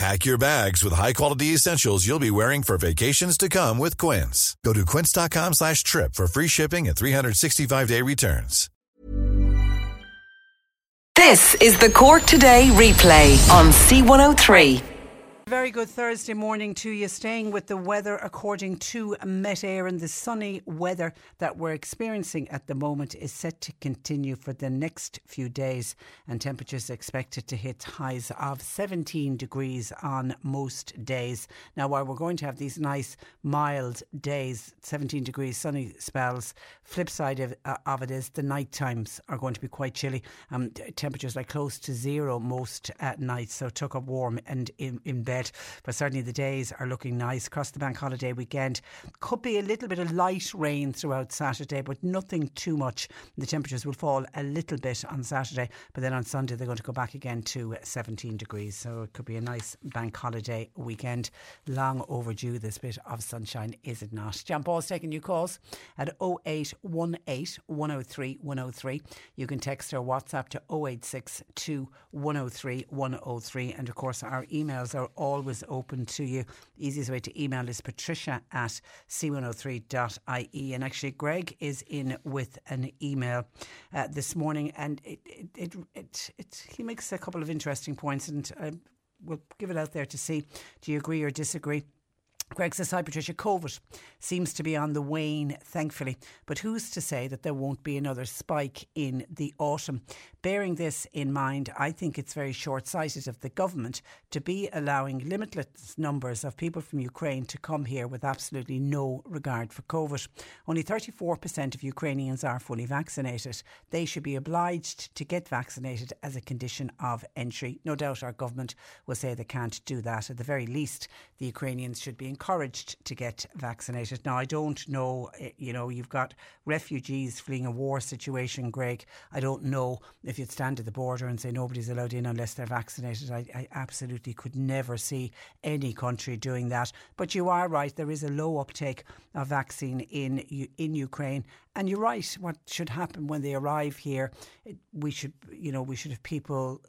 Pack your bags with high-quality essentials you'll be wearing for vacations to come with Quince. Go to quince.com slash trip for free shipping and 365-day returns. This is the Cork Today replay on C103. Very good Thursday morning to you. Staying with the weather according to Met Éireann and the sunny weather that we're experiencing at the moment is set to continue for the next few days and temperatures expected to hit highs of 17 degrees on most days. Now while we're going to have these nice mild days, 17 degrees sunny spells, flip side of, uh, of it is the night times are going to be quite chilly. Um, temperatures like close to zero most at night so tuck up warm and in, in bed but certainly the days are looking nice across the bank holiday weekend. Could be a little bit of light rain throughout Saturday, but nothing too much. The temperatures will fall a little bit on Saturday, but then on Sunday they're going to go back again to 17 degrees. So it could be a nice bank holiday weekend. Long overdue this bit of sunshine, is it not? John Paul's taking your calls at 0818 103 103. You can text or WhatsApp to 086 103 103. And of course, our emails are always open to you. Easiest way to email is patricia at c103.ie. And actually, Greg is in with an email uh, this morning, and it, it, it, it, he makes a couple of interesting points, and uh, we'll give it out there to see do you agree or disagree. Greg says, Hi Patricia, COVID seems to be on the wane, thankfully, but who's to say that there won't be another spike in the autumn? Bearing this in mind, I think it's very short sighted of the government to be allowing limitless numbers of people from Ukraine to come here with absolutely no regard for COVID. Only 34% of Ukrainians are fully vaccinated. They should be obliged to get vaccinated as a condition of entry. No doubt our government will say they can't do that. At the very least, the Ukrainians should be encouraged to get vaccinated. Now, I don't know, eh, you know, you've got refugees fleeing a war situation, Greg. I don't know if you'd stand at the border and say nobody's allowed in unless they're vaccinated. I, I absolutely could never see any country doing that. But you are right, there is a low uptake of vaccine in, in Ukraine. And you're right, what should happen when they arrive here, we should, you know, we should have people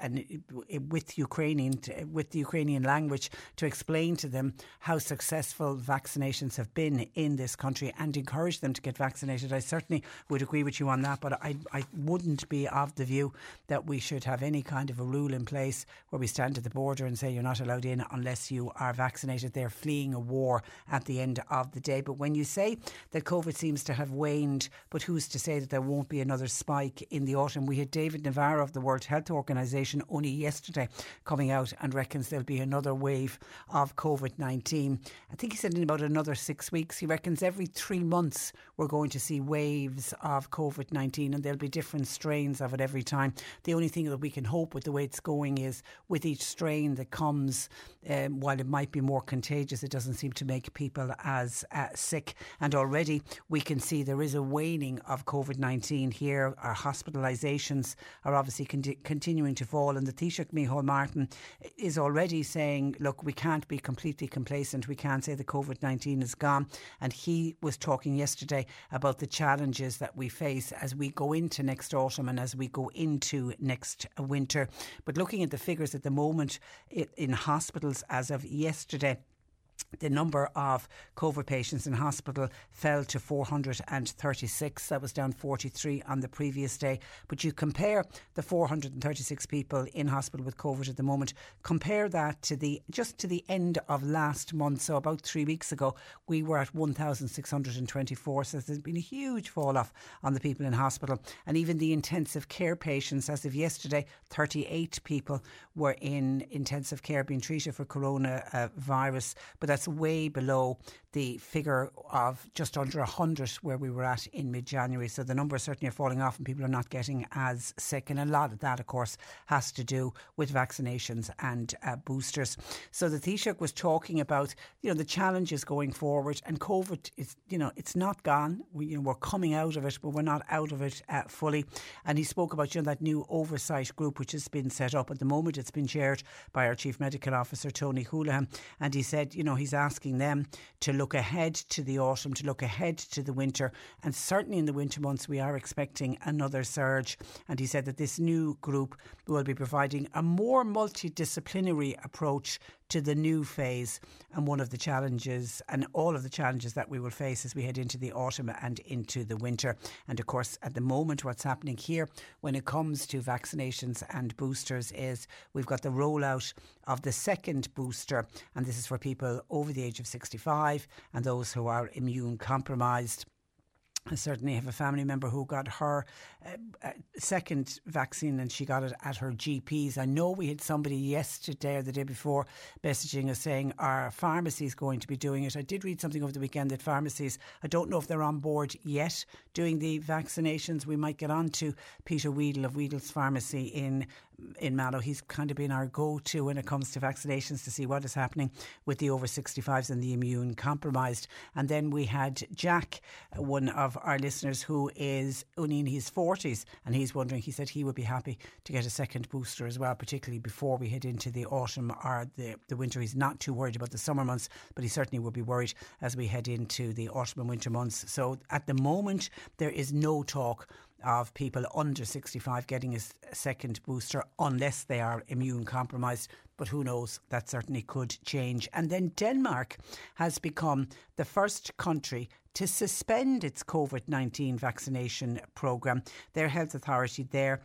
and with Ukrainian with the Ukrainian language to explain to them how successful vaccinations have been in this country and encourage them to get vaccinated. I certainly would agree with you on that, but I I wouldn't be of the view that we should have any kind of a rule in place where we stand at the border and say you're not allowed in unless you are vaccinated. They're fleeing a war at the end of the day. But when you say that COVID seems to have waned, but who's to say that there won't be another spike in the autumn? We had David Nabarro of the World Health Organization only yesterday coming out and reckons there'll be another wave of COVID 19. I think he said in about another six weeks. He reckons every three months we're going to see waves of COVID 19 and there'll be different strains of it every time. The only thing that we can hope with the way it's going is with each strain that comes, um, while it might be more contagious, it doesn't seem to make people as uh, sick. And already we can see there is a waning of COVID 19 here. Our hospitalisations are obviously con- continuing to fall and the Taoiseach Micheál Martin is already saying, look, we can't be completely complacent. We can't say the COVID 19 is gone. And he was talking yesterday about the challenges that we face as we go into next autumn and as we go into next winter. But looking at the figures at the moment in hospitals as of yesterday, the number of COVID patients in hospital fell to 436. That was down 43 on the previous day. But you compare the 436 people in hospital with COVID at the moment, compare that to the just to the end of last month. So about three weeks ago, we were at 1,624. So there's been a huge fall off on the people in hospital. And even the intensive care patients, as of yesterday, 38 people were in intensive care being treated for coronavirus. But that's way below the figure of just under 100 where we were at in mid January. So the numbers certainly are falling off and people are not getting as sick. And a lot of that, of course, has to do with vaccinations and uh, boosters. So the Taoiseach was talking about, you know, the challenges going forward and COVID is, you know, it's not gone. We, you know, we're coming out of it, but we're not out of it uh, fully. And he spoke about, you know, that new oversight group which has been set up. At the moment, it's been chaired by our Chief Medical Officer, Tony Holohan. And he said, you know, he's asking them to look ahead to the autumn, to look ahead to the winter. And certainly in the winter months, we are expecting another surge. And he said that this new group will be providing a more multidisciplinary approach to the new phase and one of the challenges and all of the challenges that we will face as we head into the autumn and into the winter. And of course, at the moment, what's happening here when it comes to vaccinations and boosters is we've got the rollout of the second booster, and this is for people over the age of 65 and those who are immune compromised. I certainly have a family member who got her uh, uh, second vaccine and she got it at her GP's. I know we had somebody yesterday or the day before messaging us saying our pharmacy is going to be doing it. I did read something over the weekend that pharmacies, I don't know if they're on board yet doing the vaccinations. We might get on to Peter Weedle of Weedle's Pharmacy in in Mallow. He's kind of been our go to when it comes to vaccinations to see what is happening with the over 65s and the immune compromised. And then we had Jack, one of our listeners who is only in his 40s, and he's wondering, he said he would be happy to get a second booster as well, particularly before we head into the autumn or the, the winter. He's not too worried about the summer months, but he certainly would be worried as we head into the autumn and winter months. So at the moment, there is no talk of people under 65 getting a second booster unless they are immune compromised. But who knows? That certainly could change. And then Denmark has become the first country to suspend its COVID 19 vaccination programme. Their health authority there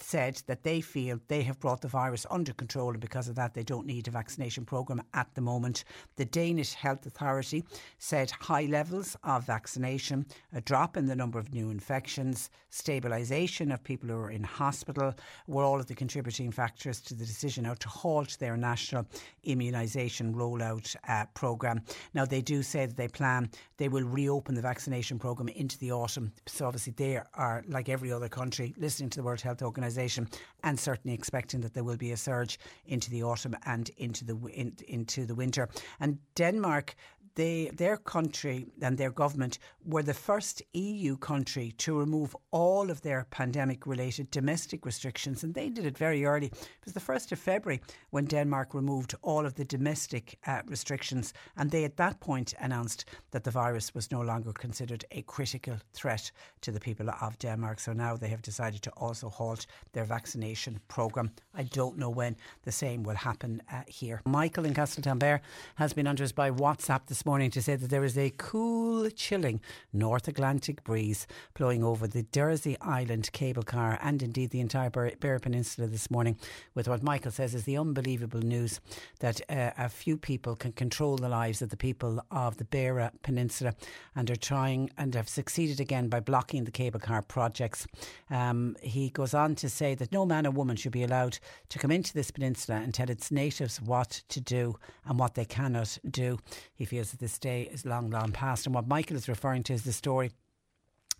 said that they feel they have brought the virus under control and because of that they don't need a vaccination programme at the moment. The Danish Health Authority said high levels of vaccination, a drop in the number of new infections, stabilisation of people who are in hospital were all of the contributing factors to the decision now to halt their national immunisation rollout uh, programme. Now they do say that they plan they will reopen the vaccination programme into the autumn. So obviously they are like every other country listening to the World Health Organization and certainly expecting that there will be a surge into the autumn and into the in, into the winter. And Denmark they, their country and their government were the first EU country to remove all of their pandemic related domestic restrictions. And they did it very early. It was the 1st of February when Denmark removed all of the domestic uh, restrictions. And they at that point announced that the virus was no longer considered a critical threat to the people of Denmark. So now they have decided to also halt their vaccination programme. I don't know when the same will happen uh, here. Michael in Castletownbere has been under us by WhatsApp this morning to say that there is a cool, chilling North Atlantic breeze blowing over the Dursey Island cable car and indeed the entire Beara Peninsula this morning, with what Michael says is the unbelievable news that uh, a few people can control the lives of the people of the Beara Peninsula and are trying and have succeeded again by blocking the cable car projects. Um, he goes on to say that no man or woman should be allowed to come into this peninsula and tell its natives what to do and what they cannot do. He feels this day is long, long past. And what Michael is referring to is the story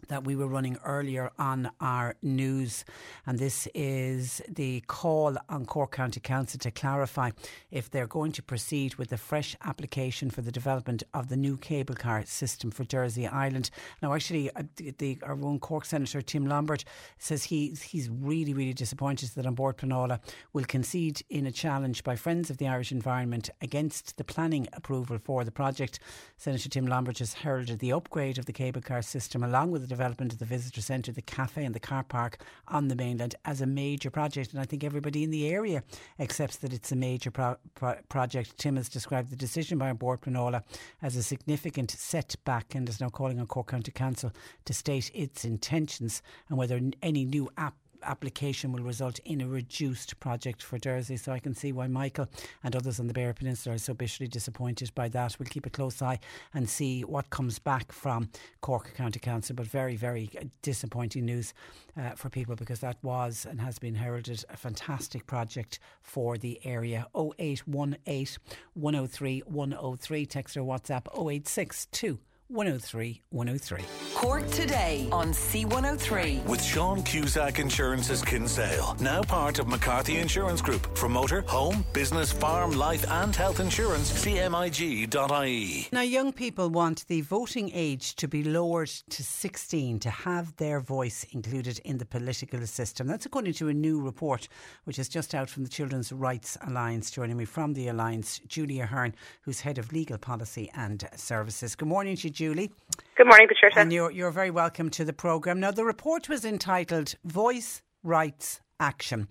that we were running earlier on our news. And this is the call on Cork County Council to clarify if they're going to proceed with the fresh application for the development of the new cable car system for Dursey Island. Now, actually, uh, the, our own Cork Senator Tim Lombard says he, he's really, really disappointed that An Bord Pleanála will concede in a challenge by Friends of the Irish Environment against the planning approval for the project. Senator Tim Lombard has heralded the upgrade of the cable car system along with the development of the visitor centre, the cafe, and the car park on the mainland as a major project. And I think everybody in the area accepts that it's a major pro- pro- project. Tim has described the decision by Bord Pleanála as a significant setback and is now calling on Cork County Council to state its intentions and whether any new app application will result in a reduced project for Dursey. So I can see why Michael and others on the Beara Peninsula are so bitterly disappointed by that. We'll keep a close eye and see what comes back from Cork County Council. But very, very disappointing news uh, for people because that was and has been heralded a fantastic project for the area. 0818 103 103. Text or WhatsApp 0862 103 103. Cork today on C103. With Sean Cusack Insurance's Kinsale, now part of McCarthy Insurance Group. For motor, home, business, farm, life, and health insurance, cmig.ie. Now, young people want the voting age to be lowered to 16 to have their voice included in the political system. That's according to a new report which is just out from the Children's Rights Alliance. Joining me from the Alliance, Julie Ahern, who's head of legal policy and services. Good morning to you, Julie. Good morning, Patricia. And you're, you're very welcome to the programme. Now, the report was entitled Voice, Rights, Action.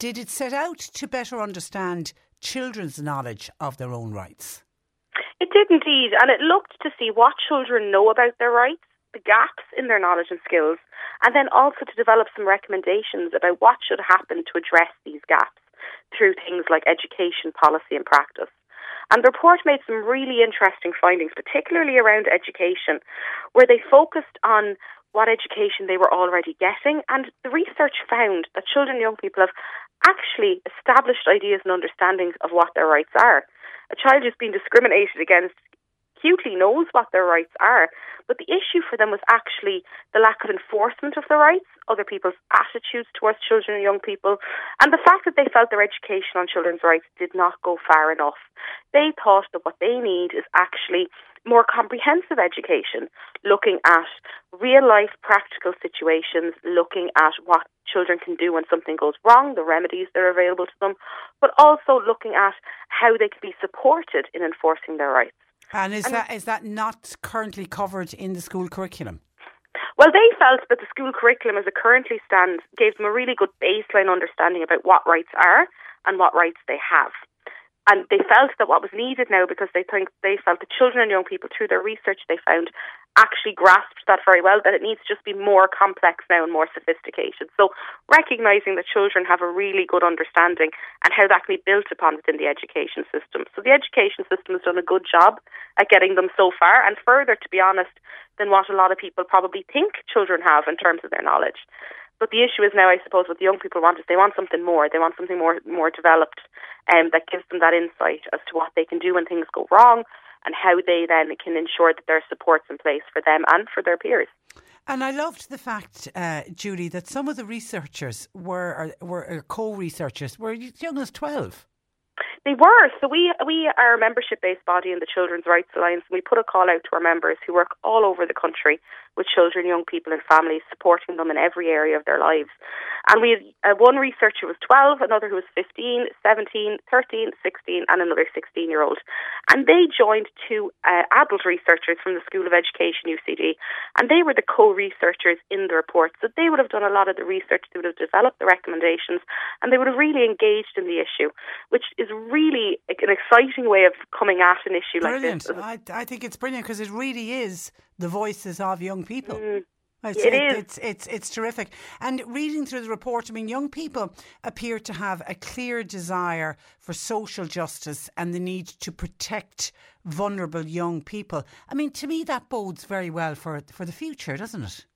Did it set out to better understand children's knowledge of their own rights? It did indeed, and it looked to see what children know about their rights, the gaps in their knowledge and skills, and then also to develop some recommendations about what should happen to address these gaps through things like education, policy, and practice. And the report made some really interesting findings, particularly around education, where they focused on what education they were already getting. And the research found that children and young people have actually established ideas and understandings of what their rights are. A child who's been discriminated against acutely knows what their rights are. But the issue for them was actually the lack of enforcement of the rights, other people's attitudes towards children and young people, and the fact that they felt their education on children's rights did not go far enough. They thought that what they need is actually more comprehensive education, looking at real life practical situations, looking at what children can do when something goes wrong, the remedies that are available to them, but also looking at how they can be supported in enforcing their rights. And is and that is that not currently covered in the school curriculum? Well, they felt that the school curriculum, as it currently stands, gave them a really good baseline understanding about what rights are and what rights they have and they felt that what was needed now because they think they felt the children and young people through their research they found actually grasped that very well that it needs to just be more complex now and more sophisticated. So recognizing that children have a really good understanding and how that can be built upon within the education system. So the education system has done a good job at getting them so far and further to be honest than what a lot of people probably think children have in terms of their knowledge but the issue is now, I suppose, what the young people want is they want something more. They want something more more developed, um, that gives them that insight as to what they can do when things go wrong, and how they then can ensure that there are supports in place for them and for their peers. And I loved the fact, uh, Judy, that some of the researchers were were co-researchers were as young as twelve. They were. So we we are a membership based body in the Children's Rights Alliance. And we put a call out to our members who work all over the country with children, young people, and families, supporting them in every area of their lives. And we had uh, one researcher was 12, another who was 15, 17, 13, 16, and another 16 year old. And they joined two uh, adult researchers from the School of Education, UCD, and they were the co researchers in the report. So they would have done a lot of the research, they would have developed the recommendations, and they would have really engaged in the issue, which is really an exciting way of coming at an issue brilliant. like this. I, I think it's brilliant because it really is the voices of young people. Mm. It's, it is. It's, it's, it's terrific. And reading through the report, I mean, young people appear to have a clear desire for social justice and the need to protect vulnerable young people. I mean, to me, that bodes very well for, for the future, doesn't it?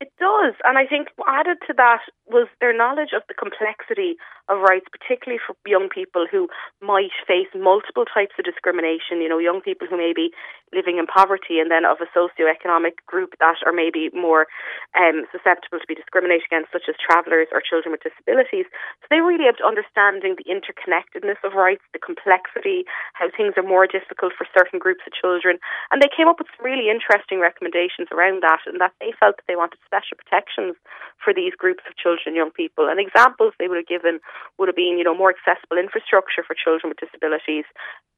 It does. And I think added to that was their knowledge of the complexity of rights, particularly for young people who might face multiple types of discrimination. You know, young people who may be living in poverty and then of a socio-economic group that are maybe more um, susceptible to be discriminated against, such as travellers or children with disabilities. So they really have to understanding the interconnectedness of rights, the complexity, how things are more difficult for certain groups of children. And they came up with some really interesting recommendations around that and that they felt that they wanted special protections for these groups of children young people. And examples they would have given would have been, you know, more accessible infrastructure for children with disabilities,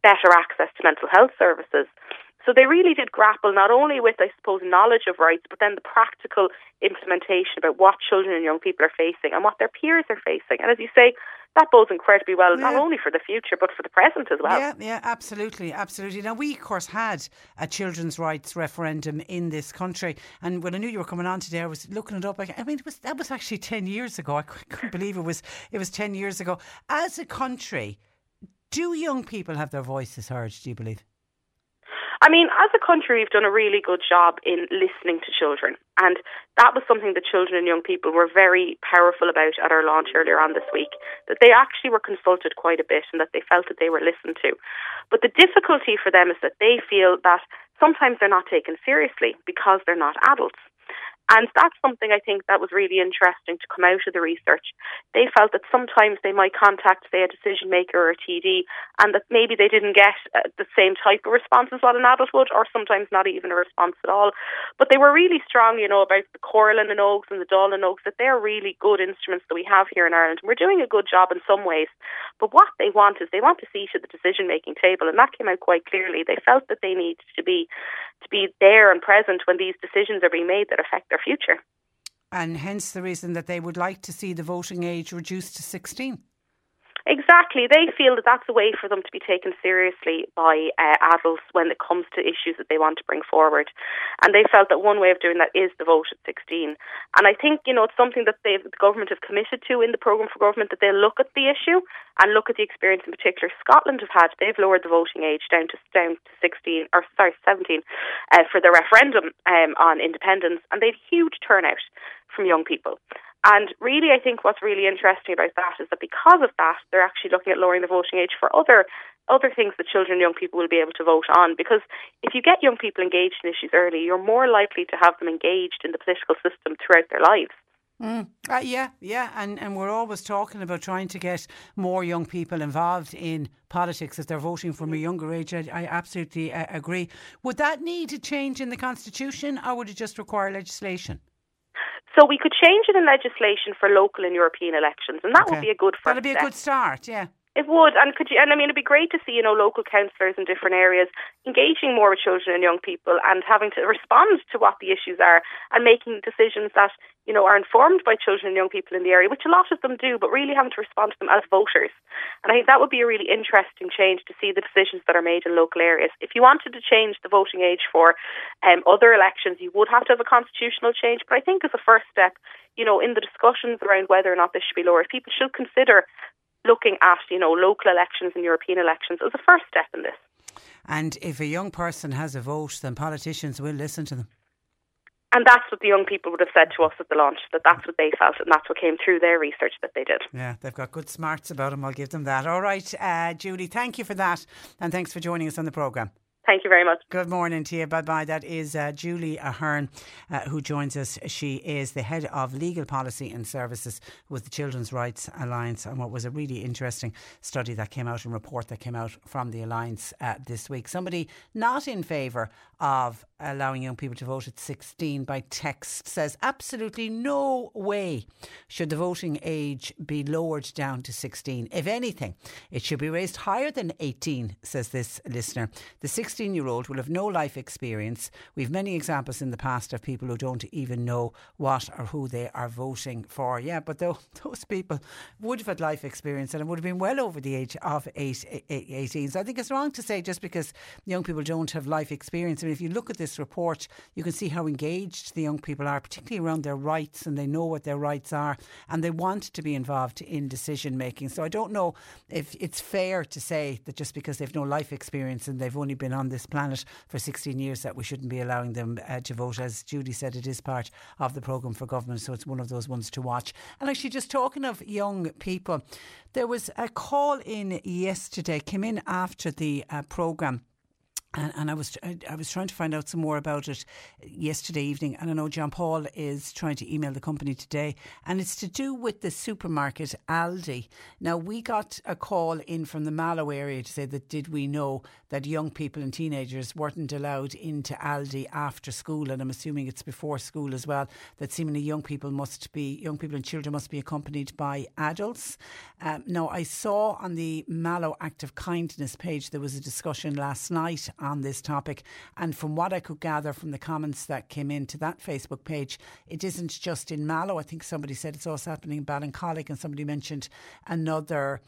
better access to mental health services, So they really did grapple not only with, I suppose, knowledge of rights, but then the practical implementation about what children and young people are facing and what their peers are facing. And as you say, that bodes incredibly well, yeah. not only for the future, but for the present as well. Yeah, yeah, absolutely, absolutely. Now, we, of course, had a children's rights referendum in this country. And when I knew you were coming on today, I was looking it up. I mean, it was, that was actually 10 years ago. I couldn't believe it was, it was 10 years ago. As a country, do young people have their voices heard, do you believe? I mean, as a country, we've done a really good job in listening to children. And that was something that children and young people were very powerful about at our launch earlier on this week, that they actually were consulted quite a bit and that they felt that they were listened to. But the difficulty for them is that they feel that sometimes they're not taken seriously because they're not adults. And that's something I think that was really interesting to come out of the research. They felt that sometimes they might contact, say, a decision maker or a TD, and that maybe they didn't get uh, the same type of response as what an adult would, or sometimes not even a response at all. But they were really strong, you know, about the Comhairle na nÓgs and the na nÓgs, that they're really good instruments that we have here in Ireland. We're doing a good job in some ways. But what they want is they want a seat at the decision making table, and that came out quite clearly. They felt that they need to be to be there and present when these decisions are being made that affect their future. And hence the reason that they would like to see the voting age reduced to 16. Exactly. They feel that that's a way for them to be taken seriously by uh, adults when it comes to issues that they want to bring forward. And they felt that one way of doing that is the vote at 16. And I think, you know, it's something that the government have committed to in the programme for government that they'll look at the issue and look at the experience in particular Scotland have had. They've lowered the voting age down to down to 16 or sorry 17 uh, for the referendum um, on independence, and they had huge turnout from young people. And really, I think what's really interesting about that is that because of that, they're actually looking at lowering the voting age for other other things that children and young people will be able to vote on. Because if you get young people engaged in issues early, you're more likely to have them engaged in the political system throughout their lives. Mm. Uh, yeah, yeah, and and we're always talking about trying to get more young people involved in politics if they're voting from a younger age. I, I absolutely uh, agree. Would that need to change in the constitution, or would it just require legislation? So we could change it in legislation for local and European elections, and that okay. would be a good first That'd be a step. good start, yeah. It would, and could you? And I mean, it'd be great to see you know local councillors in different areas engaging more with children and young people, and having to respond to what the issues are, and making decisions that you know are informed by children and young people in the area, which a lot of them do, but really having to respond to them as voters. And I think that would be a really interesting change to see the decisions that are made in local areas. If you wanted to change the voting age for um, other elections, you would have to have a constitutional change. But I think as a first step, you know, in the discussions around whether or not this should be lowered, people should consider looking at, you know, local elections and European elections as a first step in this. And if a young person has a vote, then politicians will listen to them. And that's what the young people would have said to us at the launch, that that's what they felt, and that's what came through their research that they did. Yeah, they've got good smarts about them, I'll give them that. All right, uh, Julie, thank you for that, and thanks for joining us on the programme. Thank you very much. Good morning to you. Bye bye. That is uh, Julie Ahern uh, who joins us. She is the head of legal policy and services with the Children's Rights Alliance, and what was a really interesting study that came out and report that came out from the Alliance uh, this week. Somebody not in favour of allowing young people to vote at 16 by text says absolutely no way should the voting age be lowered down to 16. If anything, it should be raised higher than 18, says this listener. The 16 year old will have no life experience. We've many examples in the past of people who don't even know what or who they are voting for. Yeah, but those people would have had life experience and would have been well over the age of eight, 18. So I think it's wrong to say just because young people don't have life experience. I mean, if you look at this report, you can see how engaged the young people are, particularly around their rights, and they know what their rights are, and they want to be involved in decision making. So I don't know if it's fair to say that just because they've no life experience and they've only been on this planet for 16 years, that we shouldn't be allowing them uh, to vote. As Judy said, it is part of the programme for government, so it's one of those ones to watch. And actually, just talking of young people, there was a call in yesterday, came in after the uh, programme and, and, I was I was trying to find out some more about it yesterday evening, and I know John Paul is trying to email the company today, and it's to do with the supermarket Aldi. Now we got a call in from the Mallow area to say that did we know that young people and teenagers weren't allowed into Aldi after school, and I'm assuming it's before school as well. That seemingly young people must be young people and children must be accompanied by adults. Um, now I saw on the Mallow Act of Kindness page there was a discussion last night on this topic. And from what I could gather from the comments that came into that Facebook page, it isn't just in Mallow. I think somebody said it's also happening in Ballincollig, and somebody mentioned another.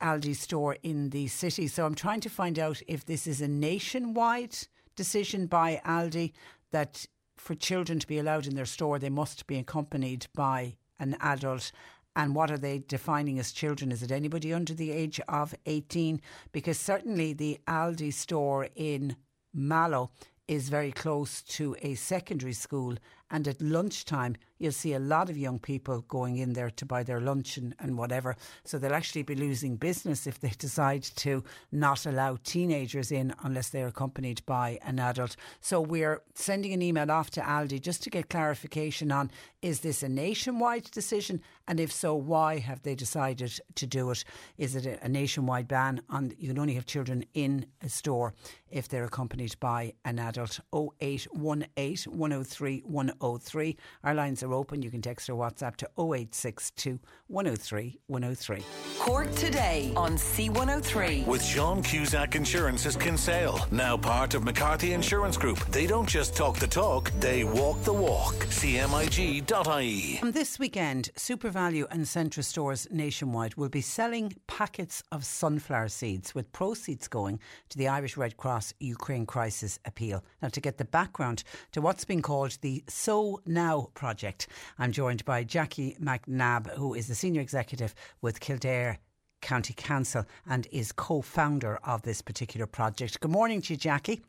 Aldi store in the city. So I'm trying to find out if this is a nationwide decision by Aldi that for children to be allowed in their store, they must be accompanied by an adult and what are they defining as children? Is it anybody under the age of 18? Because certainly the Aldi store in Mallow is very close to a secondary school, and at lunchtime, you'll see a lot of young people going in there to buy their luncheon and, whatever. So they'll actually be losing business if they decide to not allow teenagers in unless they're accompanied by an adult. So we're sending an email off to Aldi just to get clarification on is this a nationwide decision? And if so, why have they decided to do it? Is it a nationwide ban on you can only have children in a store if they're accompanied by an adult? 0818 103 103. Our lines are open. You can text or WhatsApp to 0862 103 103. Cork today on C103. With Sean Cusack Insurance's Kinsale, now part of McCarthy Insurance Group. They don't just talk the talk, they walk the walk. CMIG.ie. And this weekend, SuperValu and Centra stores nationwide will be selling packets of sunflower seeds with proceeds going to the Irish Red Cross Ukraine Crisis Appeal. Now, to get the background to what's been called the Sow Now project, I'm joined by Jackie McNabb, who is the Senior Executive with Kildare County Council and is co founder of this particular project. Good morning to you, Jackie.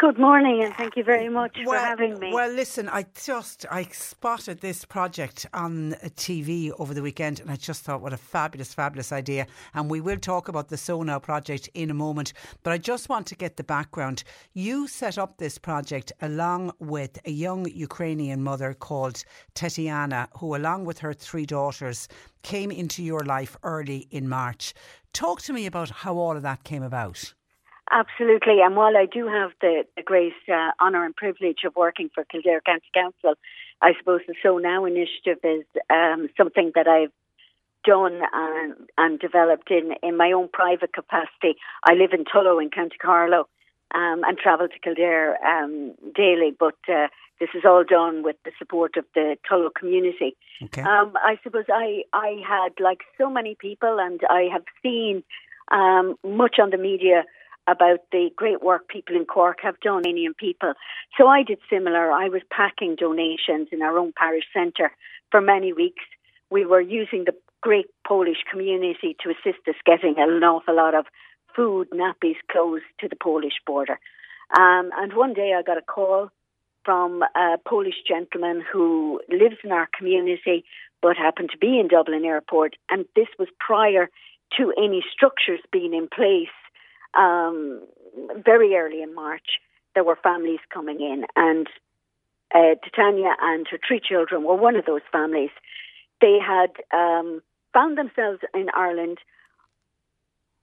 Good morning, and thank you very much well, for having me. Well, listen, I just I spotted this project on TV over the weekend, and I just thought, what a fabulous, fabulous idea. And we will talk about the Sow Now project in a moment, but I just want to get the background. You set up this project along with a young Ukrainian mother called Tetiana, who, along with her three daughters, came into your life early in March. Talk to me about how all of that came about. Absolutely. And while I do have the, the great uh, honour and privilege of working for Kildare County Council, I suppose the Sow Now initiative is um, something that I've done and, and developed in, in my own private capacity. I live in Tullow in County Carlow um, and travel to Kildare um, daily, but uh, this is all done with the support of the Tullow community. Okay. Um, I suppose I, I had, like so many people, and I have seen um, much on the media about the great work people in Cork have done, Indian people. So I did similar. I was packing donations in our own parish centre for many weeks. We were using the great Polish community to assist us getting an awful lot of food, nappies, clothes to the Polish border. Um, and one day I got a call from a Polish gentleman who lives in our community but happened to be in Dublin Airport. And this was prior to any structures being in place um, very early in March, there were families coming in, and uh, Tetiana and her three children were one of those families. They had um, found themselves in Ireland,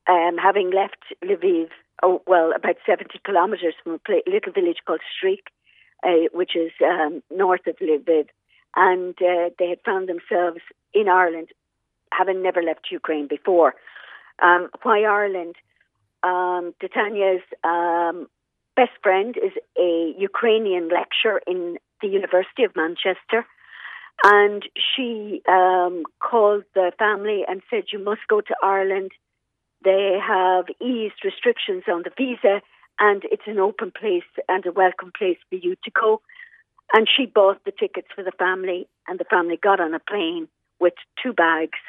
um, having left Lviv, oh, well, about 70 kilometres from a pla- little village called Stryk, uh, which is um, north of Lviv. And uh, they had found themselves in Ireland, having never left Ukraine before. Um, why Ireland? Um, Tetiana's um, best friend is a Ukrainian lecturer in the University of Manchester. And she um, called the family and said, You must go to Ireland. They have eased restrictions on the visa, and it's an open place and a welcome place for you to go. And she bought the tickets for the family, and the family got on a plane with two bags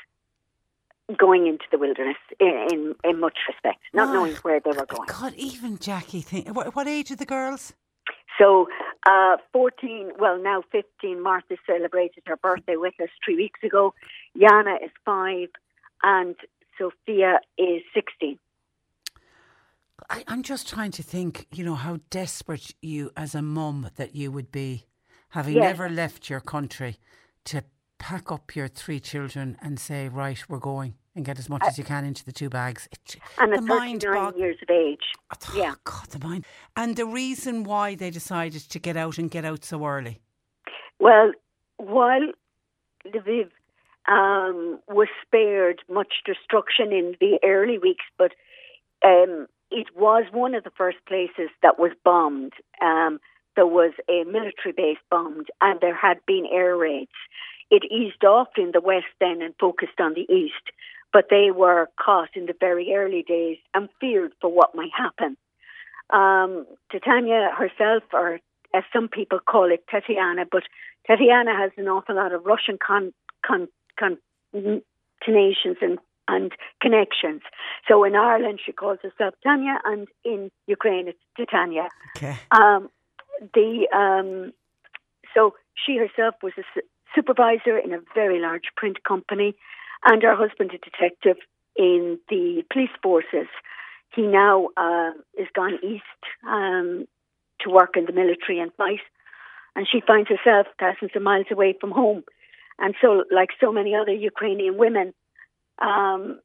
going into the wilderness in, in, in much respect, not oh, knowing where they were going. God, even Jackie, think, what, what age are the girls? So, uh, 14, well, now 15, Martha celebrated her birthday with us three weeks ago. Yana is five, and Sophia is 16. I, I'm just trying to think, you know, how desperate you, as a mum, that you would be, having yes. never left your country, to pack up your three children and say, right, we're going and get as much uh, as you can into the two bags. It, and at 39 bog- years of age. Oh, yeah. God, the mind. And the reason why they decided to get out and get out so early? Well, while Lviv um, was spared much destruction in the early weeks, but um, it was one of the first places that was bombed. Um, there was a military base bombed, and there had been air raids. It eased off in the west then and focused on the east, but they were caught in the very early days and feared for what might happen. Um, Tetiana herself, or as some people call it, Tatiana, but Tatiana has an awful lot of Russian con, con, con, connotations and and connections. So in Ireland, she calls herself Tanya, and in Ukraine, it's Tetiana. Okay. Um, the um, so she herself was a supervisor in a very large print company, and her husband a detective in the police forces. He now uh, is gone east um, to work in the military and fight, and she finds herself thousands of miles away from home. And so, like so many other Ukrainian women, um,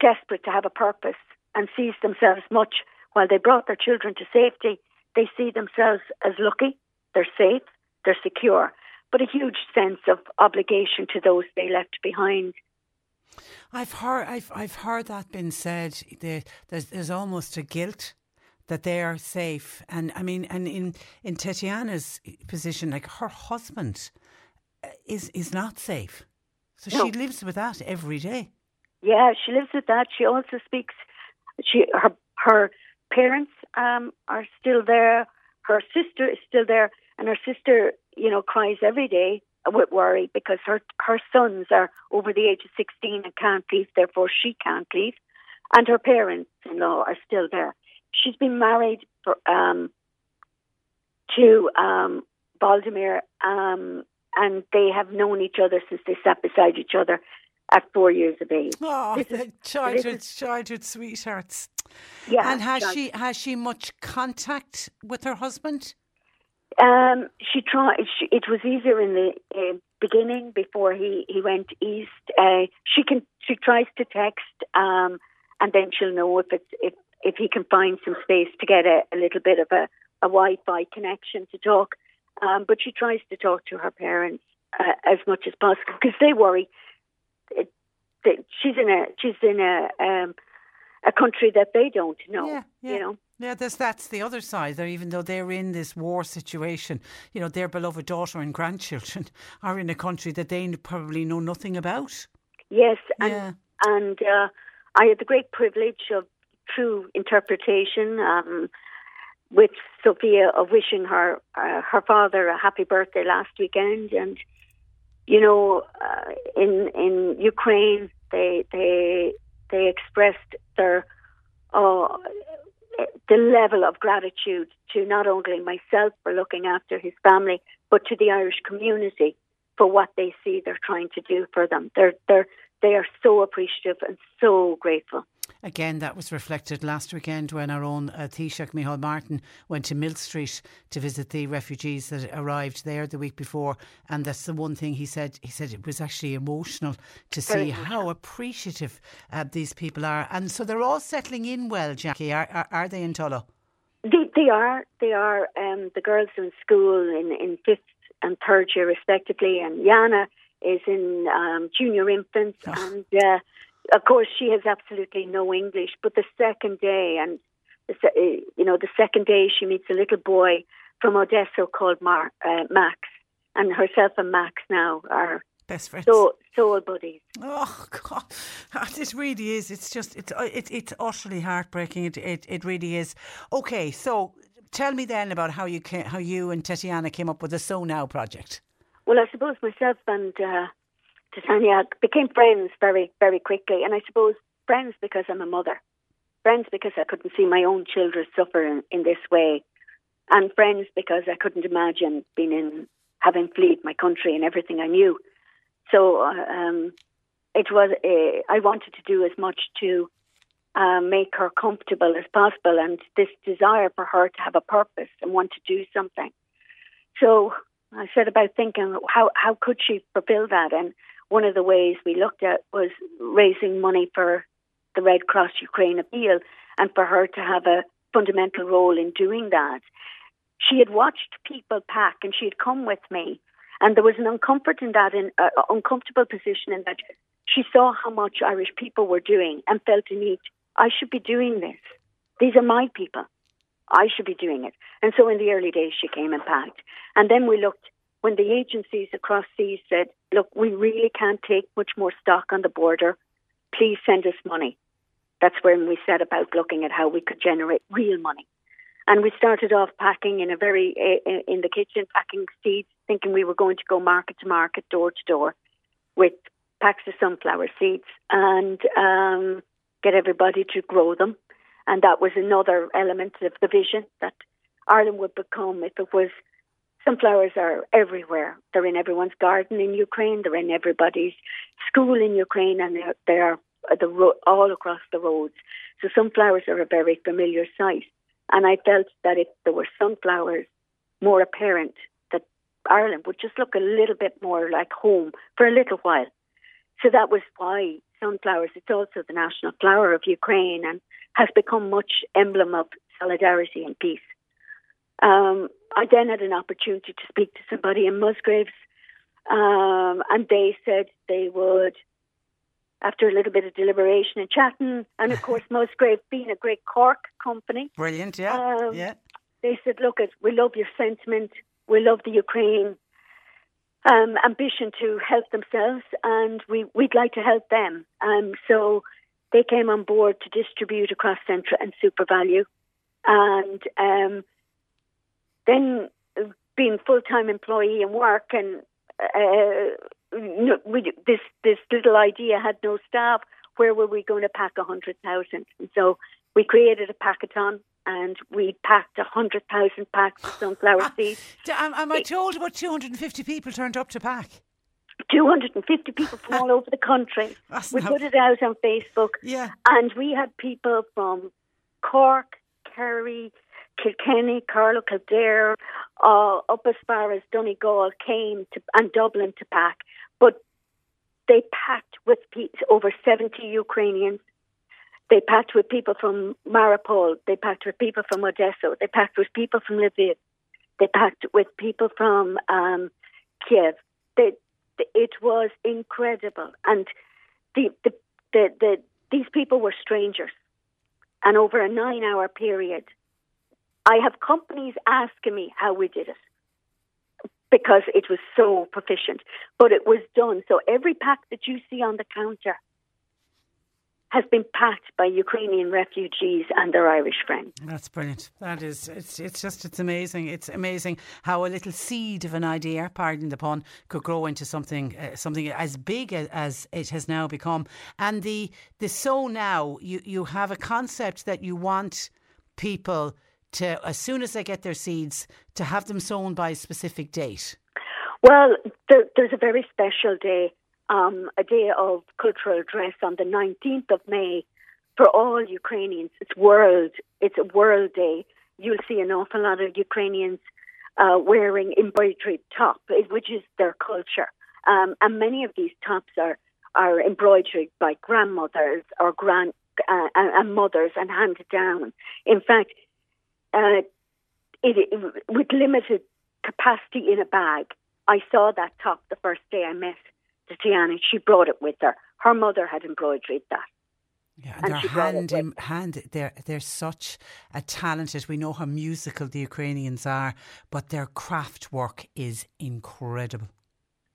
desperate to have a purpose and sees themselves much while they brought their children to safety, they see themselves as lucky, they're safe, they're secure, but a huge sense of obligation to those they left behind. I've heard, I've, I've heard that been said. There's, there's almost a guilt that they are safe, and I mean, and in in Tatiana's position, like her husband uh, is is not safe, so No. she lives with that every day. Yeah, she lives with that. She also speaks. She her her parents um, are still there. Her sister is still there, and her sister, you know, cries every day with worry because her her sons are over the age of sixteen and can't leave. Therefore, she can't leave, and her parents-in-law are still there. She's been married for, um, to um, Valdemir, um, and they have known each other since they sat beside each other at four years of age. Oh, is- the childhood, childhood sweethearts. Yeah, and has she has she much contact with her husband? Um, she tried. She, it was easier in the uh, beginning before he, he went east. Uh, she can. She tries to text, um, and then she'll know if it's if if he can find some space to get a, a little bit of a, a Wi-Fi connection to talk. Um, but she tries to talk to her parents uh, as much as possible because they worry. It, that she's in a she's in a um, a country that they don't know. Yeah, yeah. You know. Yeah, that's that's the other side. Even though they're in this war situation, you know, their beloved daughter and grandchildren are in a country that they probably know nothing about. Yes, and Yeah. and uh, I had the great privilege of true interpretation um, with Sophia of wishing her uh, her father a happy birthday last weekend, and you know, uh, in in Ukraine they they they expressed their uh, the level of gratitude to not only myself for looking after his family, but to the Irish community for what they see they're trying to do for them. They're they're they are so appreciative and so grateful. Again, that was reflected last weekend when our own uh, Taoiseach Micheál Martin went to Millstreet to visit the refugees that arrived there the week before. And that's the one thing he said. He said it was actually emotional to see how appreciative uh, these people are. And so they're all settling in well, Jackie. Are, are, are they in Tullow? They, they are. They are. Um, the girls are in school in, in fifth and third year, respectively, and Yana is in um, junior infants. And uh, of course, she has absolutely no English. But the second day, and uh, you know, the second day, she meets a little boy from Odessa called Mar- uh, Max, and herself and Max now are Best friends. so soul buddies. Oh God, it really is. It's just it's uh, it, it's utterly heartbreaking. It, it it really is. Okay, so tell me then about how you ca how you and Tatiana came up with the Sow Now project. Well, I suppose myself and uh, Tetiana became friends very, very quickly. And I suppose friends because I'm a mother, friends because I couldn't see my own children suffer in, in this way, and friends because I couldn't imagine being in, having fled my country and everything I knew. So uh, um, it was, uh, I wanted to do as much to uh, make her comfortable as possible and this desire for her to have a purpose and want to do something. So I set about thinking how how could she fulfill that, and one of the ways we looked at was raising money for the Red Cross Ukraine appeal, and for her to have a fundamental role in doing that. She had watched people pack, and she had come with me, and there was an uncomfort in that, in uh, uncomfortable position in that she saw how much Irish people were doing and felt a need. I should be doing this. These are my people. I should be doing it. And so in the early days, she came and packed. And then we looked when the agencies across seas said, look, we really can't take much more stock on the border. Please send us money. That's when we set about looking at how we could generate real money. And we started off packing in a very, in the kitchen, packing seeds, thinking we were going to go market to market, door to door with packs of sunflower seeds and um, get everybody to grow them. And that was another element of the vision that Ireland would become if it was Sunflowers are everywhere. They're in everyone's garden in Ukraine. They're in everybody's school in Ukraine, and they're, the ro- all across the roads. So sunflowers are a very familiar sight. And I felt that if there were sunflowers more apparent, that Ireland would just look a little bit more like home for a little while. So that was why sunflowers. It's also the national flower of Ukraine and has become much emblem of solidarity and peace. Um, I then had an opportunity to speak to somebody in Musgraves, um, and they said they would, after a little bit of deliberation and chatting, and of course Musgraves being a great Cork company, brilliant, yeah, um, yeah. They said, "Look, we love your sentiment. We love the Ukraine um, ambition to help themselves, and we we'd like to help them." Um, so they came on board to distribute across Centra and SuperValu, and um, then being full time employee and work and uh, we, this this little idea had no staff. Where were we going to pack a hundred thousand? And so we created a packathon and we packed a hundred thousand packs of sunflower seeds. Am, am I told about two hundred and fifty people turned up to pack? 250 people from all over the country. That's we not... put it out on Facebook. Yeah. And we had people from Cork, Kerry, Kilkenny, Carlow, Kildare, uh, up as far as Donegal came to, and Dublin to pack. But they packed with over 70 Ukrainians. They packed with people from Mariupol. They packed with people from Odessa. They packed with people from Lviv. They packed with people from um, Kiev. They, it was incredible. And the, the, the, the, these people were strangers. And over a nine hour period, I have companies asking me how we did it because it was so proficient, but it was done. So every pack that you see on the counter has been packed by Ukrainian refugees and their Irish friends. That's brilliant. That is, it's, it's just, it's amazing. It's amazing how a little seed of an idea, pardon the pun, could grow into something, uh, something as big as, as, it has now become. And the, the so now, you, you have a concept that you want people to, as soon as they get their seeds, to have them sown by a specific date? Well, there, there's a very special day, um, a day of cultural dress on the 19th of May for all Ukrainians. It's world. It's a world day. You'll see an awful lot of Ukrainians uh, wearing embroidered top, which is their culture. Um, and many of these tops are are embroidered by grandmothers or grand uh, and mothers and handed down. In fact, uh, it, it, with limited capacity in a bag. I saw that top the first day I met Tetiana. She brought it with her. Her mother had embroidered that. Yeah, and, and they're hand in hand. They're they're such a talented. We know how musical the Ukrainians are, but their craft work is incredible.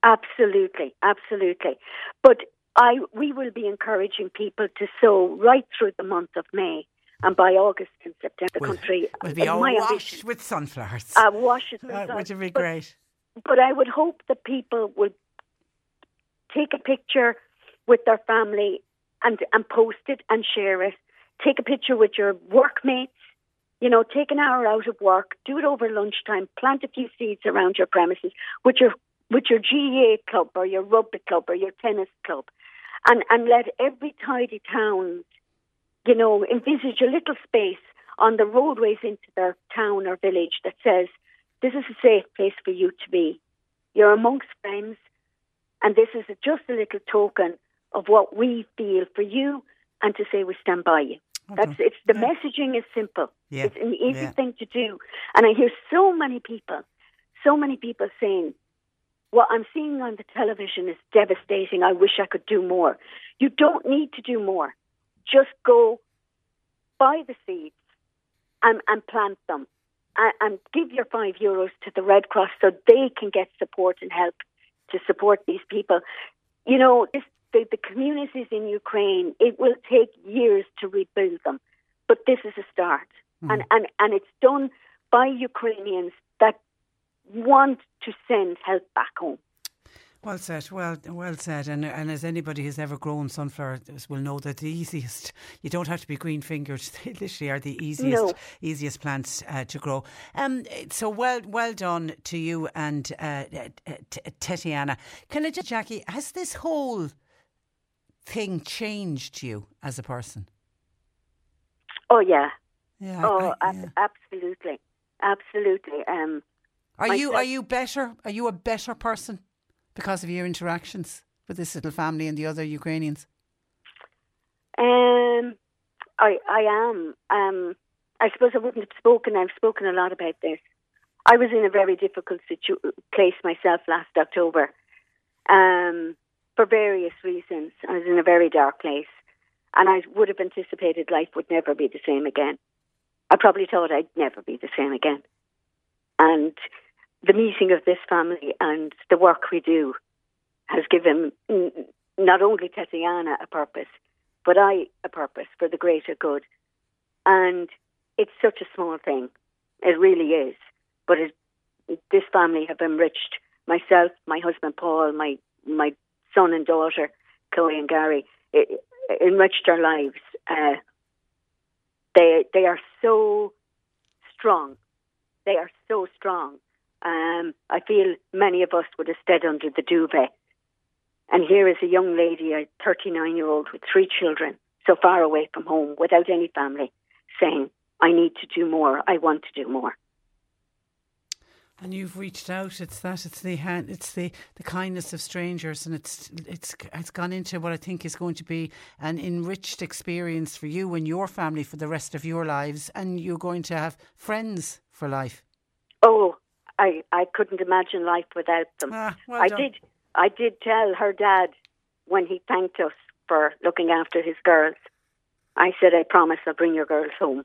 Absolutely, absolutely. But I we will be encouraging people to sow right through the month of May and by August and September, the country will be all washed with sunflowers. Uh, wash it with uh. Which would be great. But I would hope that people will take a picture with their family and and post it and share it. Take a picture with your workmates. You know, take an hour out of work, do it over lunchtime, plant a few seeds around your premises with your with your GAA club or your rugby club or your tennis club, and and let every tidy town you know, envisage a little space on the roadways into their town or village that says, this is a safe place for you to be. You're amongst friends, and this is just a little token of what we feel for you and to say we stand by you. Okay. That's it's the yeah. messaging is simple. Yeah. It's an easy yeah. thing to do. And I hear so many people, so many people saying, What I'm seeing on the television is devastating. I wish I could do more. You don't need to do more just go buy the seeds and, and plant them and, and give your five euros to the Red Cross so they can get support and help to support these people. You know, this, the, the communities in Ukraine, it will take years to rebuild them, but this is a start. Mm. And, and, and it's done by Ukrainians that want to send help back home. Well said, well, well said. And and as anybody who's ever grown sunflowers will know that the easiest, you don't have to be green fingered. They literally are the easiest, no. easiest plants uh, to grow. Um, so well, well done to you and uh, Tetiana. Can I just, Jackie, has this whole thing changed you as a person? Oh yeah, yeah. Oh, I, yeah. absolutely, absolutely. Um, are you are you better? Are you a better person? Because of your interactions with this little family and the other Ukrainians? Um, I I am. Um, I suppose I wouldn't have spoken. I've spoken a lot about this. I was in a very difficult situ- place myself last October, um, for various reasons. I was in a very dark place, and I would have anticipated life would never be the same again. I probably thought I'd never be the same again, and the meeting of this family and the work we do has given not only Tetiana a purpose, but I a purpose for the greater good. And it's such a small thing. It really is. But it, this family have enriched myself, my husband Paul, my my son and daughter, Chloe and Gary, it, it enriched our lives. Uh, they they are so strong. They are so strong um, I feel many of us would have stayed under the duvet. And here is a young lady, a 39 year old with three children, so far away from home, without any family, saying, I need to do more. I want to do more. And you've reached out. It's that. It's the hand. It's the, the kindness of strangers, and it's it's it's gone into what I think is going to be an enriched experience for you and your family for the rest of your lives, and you're going to have friends for life. Oh, I, I couldn't imagine life without them. Ah, well I done. did I did tell her dad when he thanked us for looking after his girls. I said, I promise I'll bring your girls home.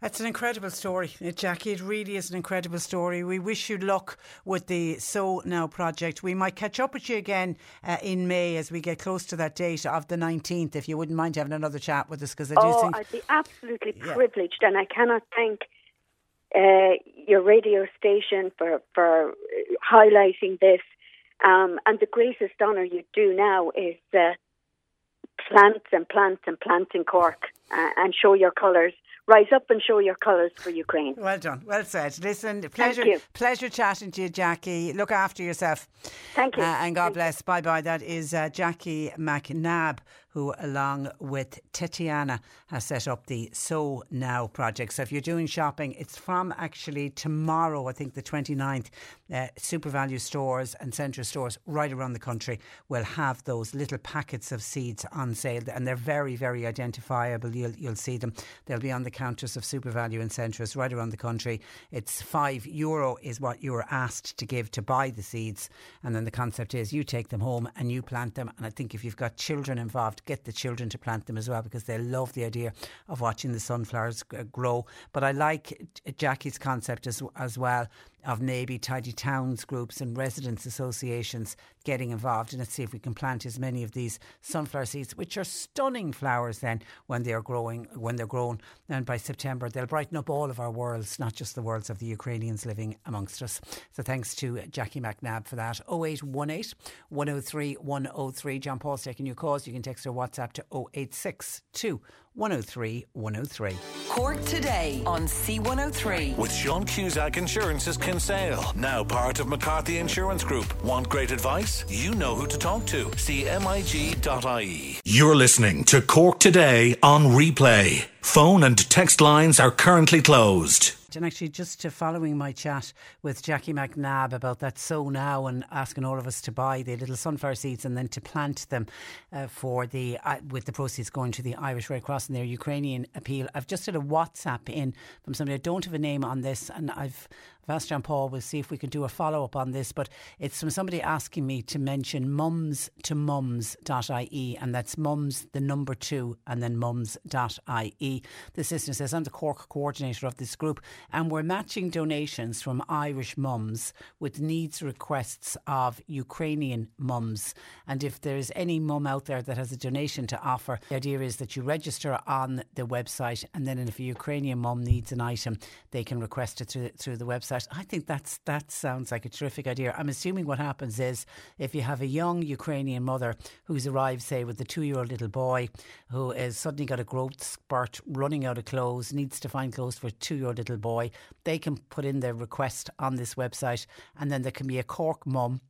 That's an incredible story, Jackie. It really is an incredible story. We wish you luck with the Sow Now project. We might catch up with you again uh, in May as we get close to that date of the 19th, if you wouldn't mind having another chat with us, because I do oh, think. I'd be absolutely yeah. privileged, and I cannot thank uh, your radio station for for highlighting this. Um, and the greatest honour you do now is uh, plant and plant and plant in Cork uh, and show your colours. Rise up and show your colours for Ukraine. Well done. Well said. Listen, pleasure, pleasure chatting to you, Jackie. Look after yourself. Thank you. Uh, and God Thank bless. Bye bye. That is uh, Jackie McNabb who, along with Tetiana, has set up the Sow Now project. So if you're doing shopping, it's from actually tomorrow, I think the 29th. Uh, SuperValu stores and Centra stores right around the country will have those little packets of seeds on sale, and they're very, very identifiable. You'll, you'll see them. They'll be on the counters of SuperValu and Centras right around the country. It's five euro is what you are asked to give to buy the seeds, and then the concept is you take them home and you plant them. And I think if you've got children involved, get the children to plant them as well because they love the idea of watching the sunflowers grow. But I like Jackie's concept as, as well of maybe tidy towns groups and residents associations getting involved. And let's see if we can plant as many of these sunflower seeds, which are stunning flowers then when they are growing, when they're grown. And by September, they'll brighten up all of our worlds, not just the worlds of the Ukrainians living amongst us. So thanks to Jackie McNabb for that. 0818 103 103. John Paul's taking your calls. You can text or WhatsApp to 0862 103 103. Cork today on C103. With Sean Cusack Insurance's Kinsale, now part of McCarthy Insurance Group. Want great advice? You know who to talk to. CMIG.ie. You're listening to Cork Today on replay. Phone and text lines are currently closed. And actually, just to following my chat with Jackie McNabb about that sow now and asking all of us to buy the little sunflower seeds and then to plant them uh, for the uh, with the proceeds going to the Irish Red Cross and their Ukrainian appeal. I've just had a WhatsApp in from somebody. I don't have a name on this, and I've I've Paul. We'll see if we can do a follow up on this, but it's from somebody asking me to mention mums to mums.ie, and that's mums the number two and then mums.ie. The sister says I'm the Cork coordinator of this group, and we're matching donations from Irish mums with needs requests of Ukrainian mums. And if there's any mum out there that has a donation to offer, the idea is that you register on the website, and then if a Ukrainian mum needs an item, they can request it through, through the website. I think that's that sounds like a terrific idea. I'm assuming what happens is if you have a young Ukrainian mother who's arrived, say, with a two year old little boy who has suddenly got a growth spurt, running out of clothes, needs to find clothes for a two year old little boy, they can put in their request on this website, and then there can be a Cork mum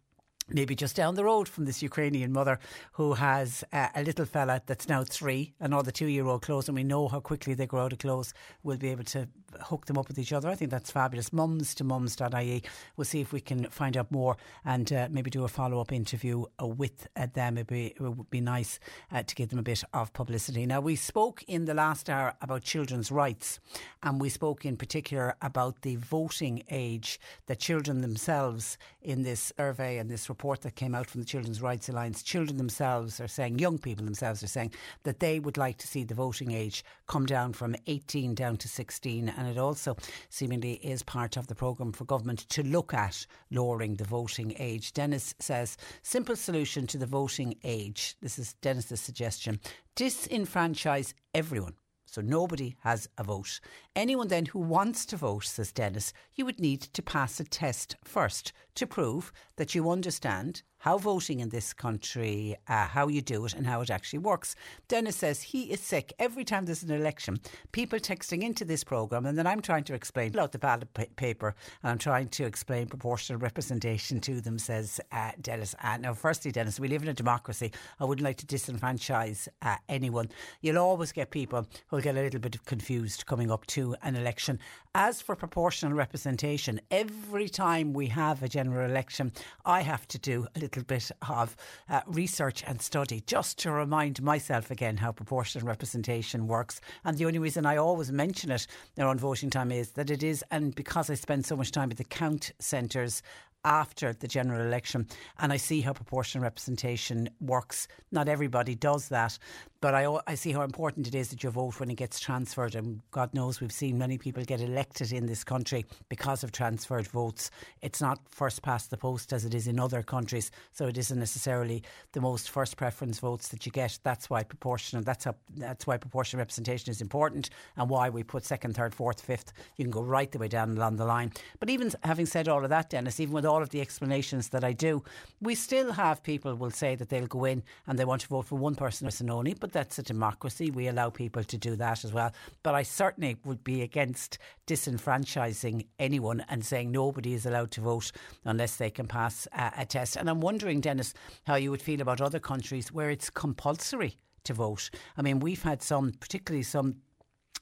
maybe just down the road from this Ukrainian mother who has uh, a little fella that's now three and all the two year old clothes, and we know how quickly they grow out of clothes, we'll be able to hook them up with each other. I think that's fabulous. Mums to mums.ie. We'll see if we can find out more and uh, maybe do a follow up interview with uh, them. It'd be, it would be nice uh, to give them a bit of publicity. Now, we spoke in the last hour about children's rights, and we spoke in particular about the voting age that children themselves in this survey and this report that came out from the Children's Rights Alliance, children themselves are saying, young people themselves are saying, that they would like to see the voting age come down from 18 down to 16 and it also seemingly is part of the programme for government to look at lowering the voting age. Dennis says, simple solution to the voting age. This is Dennis's suggestion. Disenfranchise everyone. So nobody has a vote. Anyone then who wants to vote, says Dennis, you would need to pass a test first to prove that you understand how voting in this country, uh, how you do it, and how it actually works. Dennis says he is sick every time there's an election. People texting into this programme, and then I'm trying to explain out the ballot pa- paper, and I'm trying to explain proportional representation to them, says uh, Denis. Uh, now, firstly, Dennis, we live in a democracy. I wouldn't like to disenfranchise uh, anyone. You'll always get people who'll get a little bit confused coming up to an election. As for proportional representation, every time we have a general election, I have to do a little little bit of uh, research and study just to remind myself again how proportional representation works. And the only reason I always mention it there on voting time is that it is, and because I spend so much time at the count centres after the general election and I see how proportional representation works. Not everybody does that, but I, I see how important it is that you vote when it gets transferred. And God knows we've seen many people get elected in this country because of transferred votes. It's not first past the post as it is in other countries, so it isn't necessarily the most first preference votes that you get. That's why proportional. That's how, that's why proportional representation is important, and why we put second, third, fourth, fifth. You can go right the way down along the line. But even having said all of that, Dennis, even with all of the explanations that I do, we still have people will say that they'll go in and they want to vote for one person or only, but that's a democracy. We allow people to do that as well. But I certainly would be against disenfranchising anyone and saying nobody is allowed to vote unless they can pass a, a test. And I'm wondering, Dennis, how you would feel about other countries where it's compulsory to vote. I mean, we've had some, particularly some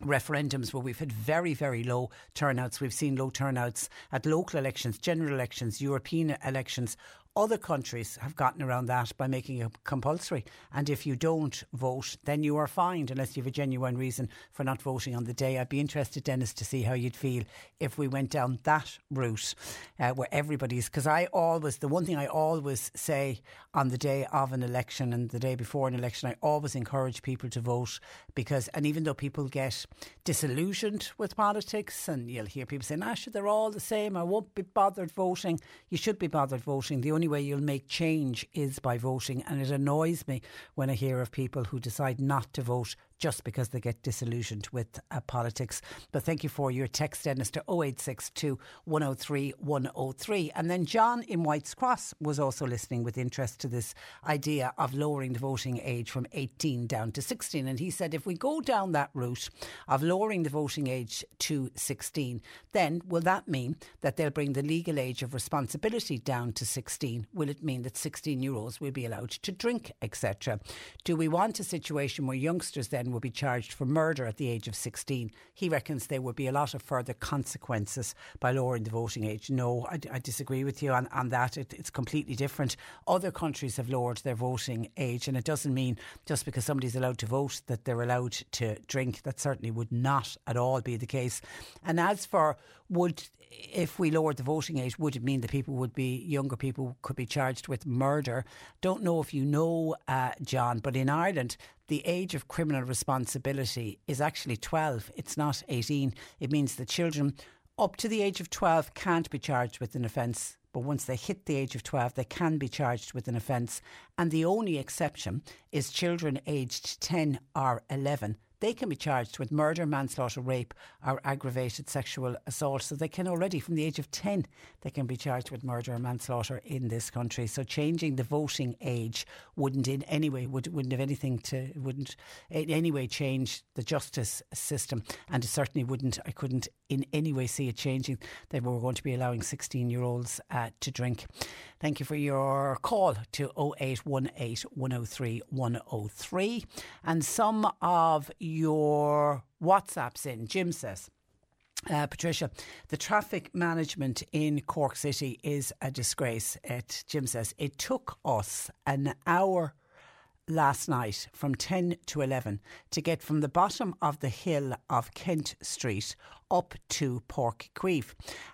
referendums where we've had very, very low turnouts. We've seen low turnouts at local elections, general elections, European elections. Other countries have gotten around that by making it compulsory. And if you don't vote, then you are fined unless you have a genuine reason for not voting on the day. I'd be interested, Dennis, to see how you'd feel if we went down that route uh, where everybody's. Because I always, the one thing I always say on the day of an election and the day before an election, I always encourage people to vote because, and even though people get disillusioned with politics and you'll hear people saying, ah, they're all the same, I won't be bothered voting. You should be bothered voting. The only way you'll make change is by voting. And it annoys me when I hear of people who decide not to vote just because they get disillusioned with uh, politics. But thank you for your text, Denis, to 0862 103 103. And then John in White's Cross was also listening with interest to this idea of lowering the voting age from 18 down to 16. And he said, if we go down that route of lowering the voting age to 16, then will that mean that they'll bring the legal age of responsibility down to 16? Will it mean that 16 year olds will be allowed to drink, etc.? Do we want a situation where youngsters then children would be charged for murder at the age of 16. He reckons there would be a lot of further consequences by lowering the voting age. No, I, I disagree with you on, on that. It, it's completely different. Other countries have lowered their voting age, and it doesn't mean just because somebody's allowed to vote that they're allowed to drink. That certainly would not at all be the case. And as for would if we lowered the voting age, would it mean that people would be younger people could be charged with murder? Don't know if you know, uh, John, but in Ireland, the age of criminal responsibility is actually 12. It's not 18. It means that children up to the age of 12 can't be charged with an offence. But once they hit the age of 12, they can be charged with an offence. And the only exception is children aged 10 or 11 they can be charged with murder, manslaughter, rape, or aggravated sexual assault. So they can already, from the age of 10, they can be charged with murder or manslaughter in this country. So changing the voting age wouldn't in any way, would, wouldn't have anything to, wouldn't in any way change the justice system. And it certainly wouldn't, I couldn't in any way see it changing that we're going to be allowing 16 year olds uh, to drink. Thank you for your call to 0818 103 103. And some of your WhatsApps in. Jim says, uh, Patricia, the traffic management in Cork City is a disgrace. It, Jim says, it took us an hour last night from 10 to 11 to get from the bottom of the hill of Kent Street up to Páirc Uí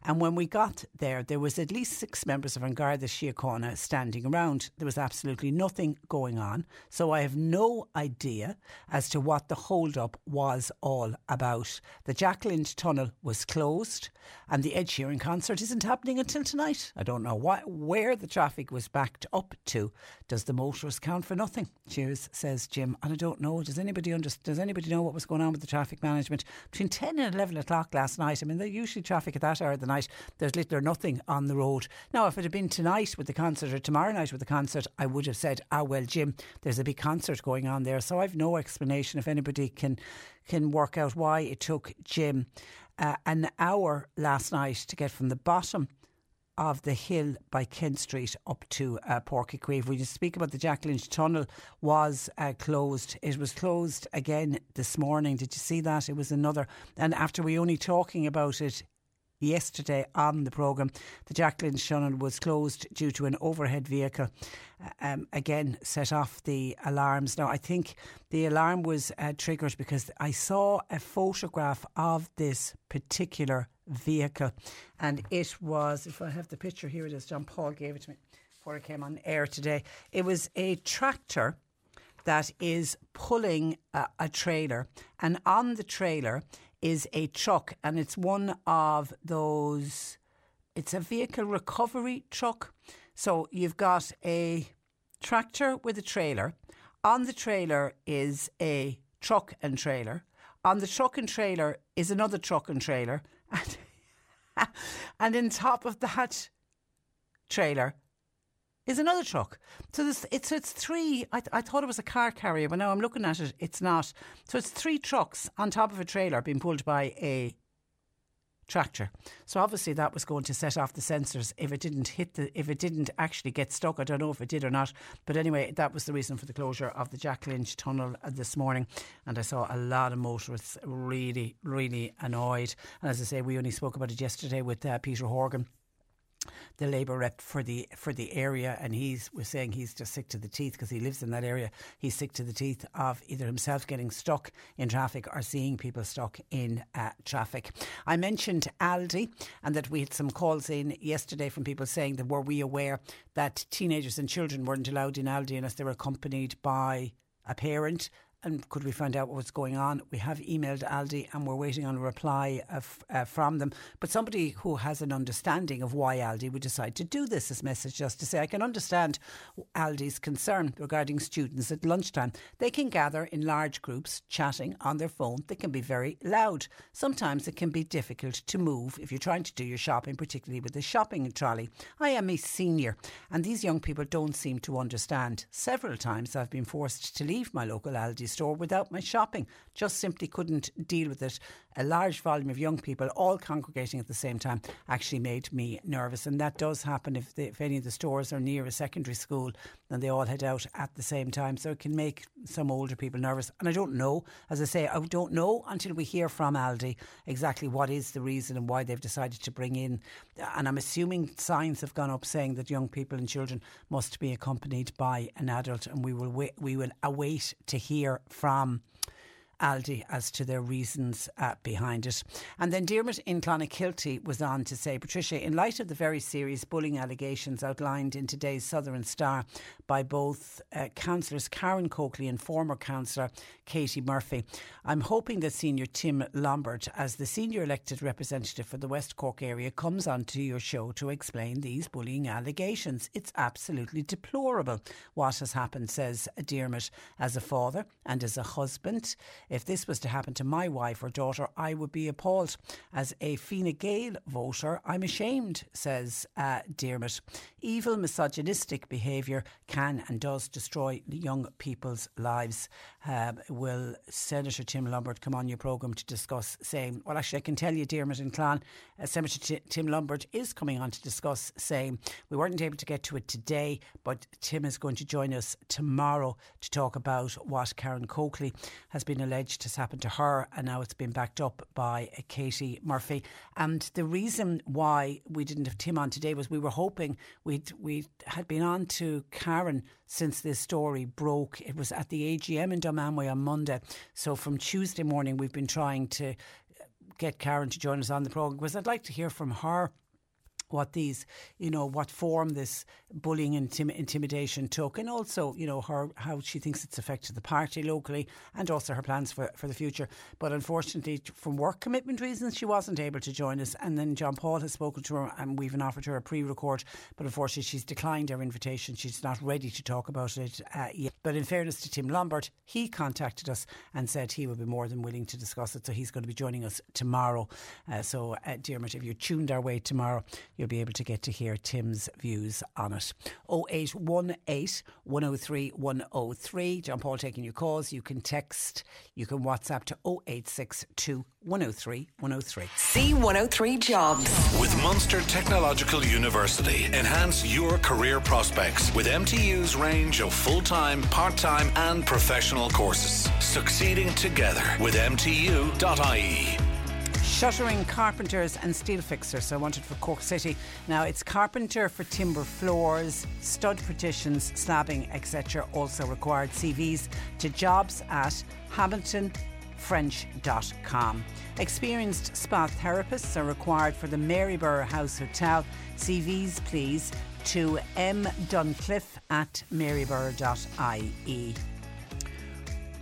And when we got there, there was at least six members of An Garda Síochána standing around. There was absolutely nothing going on. So I have no idea as to what the hold-up was all about. The Lynch tunnel was closed and the Ed Sheeran concert isn't happening until tonight. I don't know what, where the traffic was backed up to. Does the motorist count for nothing? Cheers, says Jim. And I don't know. Does anybody under, does anybody know what was going on with the traffic management between 10 and 11 o'clock o'clock last night. I mean, there's usually traffic at that hour of the night. There's little or nothing on the road. Now, if it had been tonight with the concert or tomorrow night with the concert, I would have said, ah, well, Jim, there's a big concert going on there. So I've no explanation if anybody can can work out why it took Jim uh, an hour last night to get from the bottom of the hill by Kent Street up to uh, Uí Chaoimh. We just speak about the Jack Lynch Tunnel was uh, closed. It was closed again this morning. Did you see that? It was another. And after we only talking about it yesterday on the programme. The Jack Lynch tunnel was closed due to an overhead vehicle. Uh, um, again, set off the alarms. Now, I think the alarm was uh, triggered because I saw a photograph of this particular vehicle. And it was, if I have the picture here, it is. John Paul gave it to me before I came on air today. It was a tractor that is pulling a, a trailer, and on the trailer is a truck, and it's one of those. It's a vehicle recovery truck. So you've got a tractor with a trailer. On the trailer is a truck and trailer. On the truck and trailer is another truck and trailer. And, and in top of that trailer is another truck. So this, it's it's three. I, th- I thought it was a car carrier, but now I'm looking at it. It's not. So it's three trucks on top of a trailer being pulled by a tractor. So obviously that was going to set off the sensors if it didn't hit the if it didn't actually get stuck. I don't know if it did or not. But anyway, that was the reason for the closure of the Jack Lynch tunnel uh, this morning. And I saw a lot of motorists really, really annoyed. And as I say, we only spoke about it yesterday with uh, Peter Horgan the Labour rep for the for the area, and he's was saying he's just sick to the teeth because he lives in that area. He's sick to the teeth of either himself getting stuck in traffic or seeing people stuck in uh, traffic. I mentioned Aldi, and that we had some calls in yesterday from people saying that were we aware that teenagers and children weren't allowed in Aldi unless they were accompanied by a parent and could we find out what was going on? We have emailed Aldi and we're waiting on a reply of, uh, from them. But somebody who has an understanding of why Aldi would decide to do this, this message just to say, I can understand Aldi's concern regarding students at lunchtime. They can gather in large groups, chatting on their phone. They can be very loud. Sometimes it can be difficult to move if you're trying to do your shopping, particularly with a shopping trolley. I am a senior and these young people don't seem to understand. Several times I've been forced to leave my local Aldi store without my shopping. Just simply couldn't deal with it. A large volume of young people all congregating at the same time actually made me nervous. And that does happen if, if any of the stores are near a secondary school and they all head out at the same time. So it can make some older people nervous. And I don't know, as I say, I don't know until we hear from Aldi exactly what is the reason and why they've decided to bring in. And I'm assuming signs have gone up saying that young people and children must be accompanied by an adult. And we will wait, we will await to hear from Aldi as to their reasons uh, behind it. And then Dermot in Clonakilty was on to say, Patricia, in light of the very serious bullying allegations outlined in today's Southern Star by both uh, councillors Karen Coakley and former councillor Katie Murphy, I'm hoping that Senior Tim Lombard, as the senior elected representative for the West Cork area, comes onto your show to explain these bullying allegations. It's absolutely deplorable what has happened, says Dermot, as a father and as a husband. If this was to happen to my wife or daughter, I would be appalled. As a Fine Gael voter, I'm ashamed, says uh, Dermot. Evil, misogynistic behaviour can and does destroy young people's lives. Uh, will Senator Tim Lombard come on your programme to discuss same? Well, actually, I can tell you, Dermot and Clan, uh, Senator T- Tim Lombard is coming on to discuss same. We weren't able to get to it today, but Tim is going to join us tomorrow to talk about what Karen Coakley has been alleged alleged has happened to her, and now it's been backed up by uh, Katie Murphy. And the reason why we didn't have Tim on today was we were hoping we'd we had been on to Karen since this story broke. It was at the AGM in Dunmanway on Monday. So from Tuesday morning, we've been trying to uh, get Karen to join us on the programme because I'd like to hear from her what these, you know, what form this bullying and intim- intimidation took, and also, you know, her how she thinks it's affected the party locally, and also her plans for, for the future. But unfortunately, from work commitment reasons, she wasn't able to join us. And then John Paul has spoken to her, and we've even offered her a pre-record, but unfortunately, she's declined our invitation. She's not ready to talk about it uh, yet. But in fairness to Tim Lombard, he contacted us and said he would be more than willing to discuss it. So he's going to be joining us tomorrow. Uh, so, uh, Dermot, if you're tuned our way tomorrow you'll be able to get to hear Tim's views on it. 0818 103 103. John Paul taking your calls. You can text, you can WhatsApp to 0862 103 103. C103 Jobs. With Munster Technological University, enhance your career prospects with MTU's range of full time, part time, and professional courses. Succeeding together with MTU.ie. Shuttering carpenters and steel fixers. I wanted for Cork City. Now it's carpenter for timber floors, stud partitions, slabbing, etc. Also required CVs to jobs at hamiltonfrench.com. Experienced spa therapists are required for the Maryborough House Hotel. CVs, please, to mduncliffe at maryborough.ie.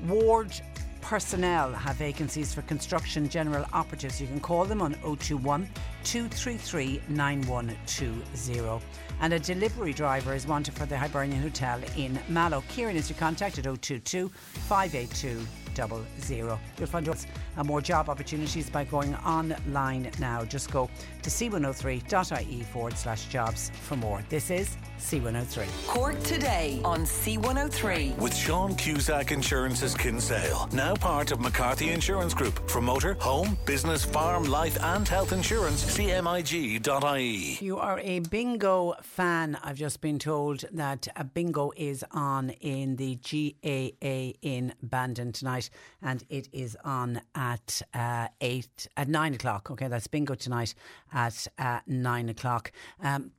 Ward personnel have vacancies for construction general operatives. You can call them on 021 233 9120. And a delivery driver is wanted for the Hibernian Hotel in Mallow. Kieran is to contact at 022 582 00. You'll find us and uh, more job opportunities by going online now. Just go to c103.ie forward slash jobs for more. This is C103. Cork today on C103. With Sean Cusack Insurance's Kinsale, now part of McCarthy Insurance Group. For motor, home, business, farm, life, and health insurance, cmig.ie. You are a bingo fan. I've just been told that a bingo is on in the GAA in Bandon tonight, and it is on at uh, eight at nine o'clock. Okay, that's bingo tonight at uh, nine o'clock. Um,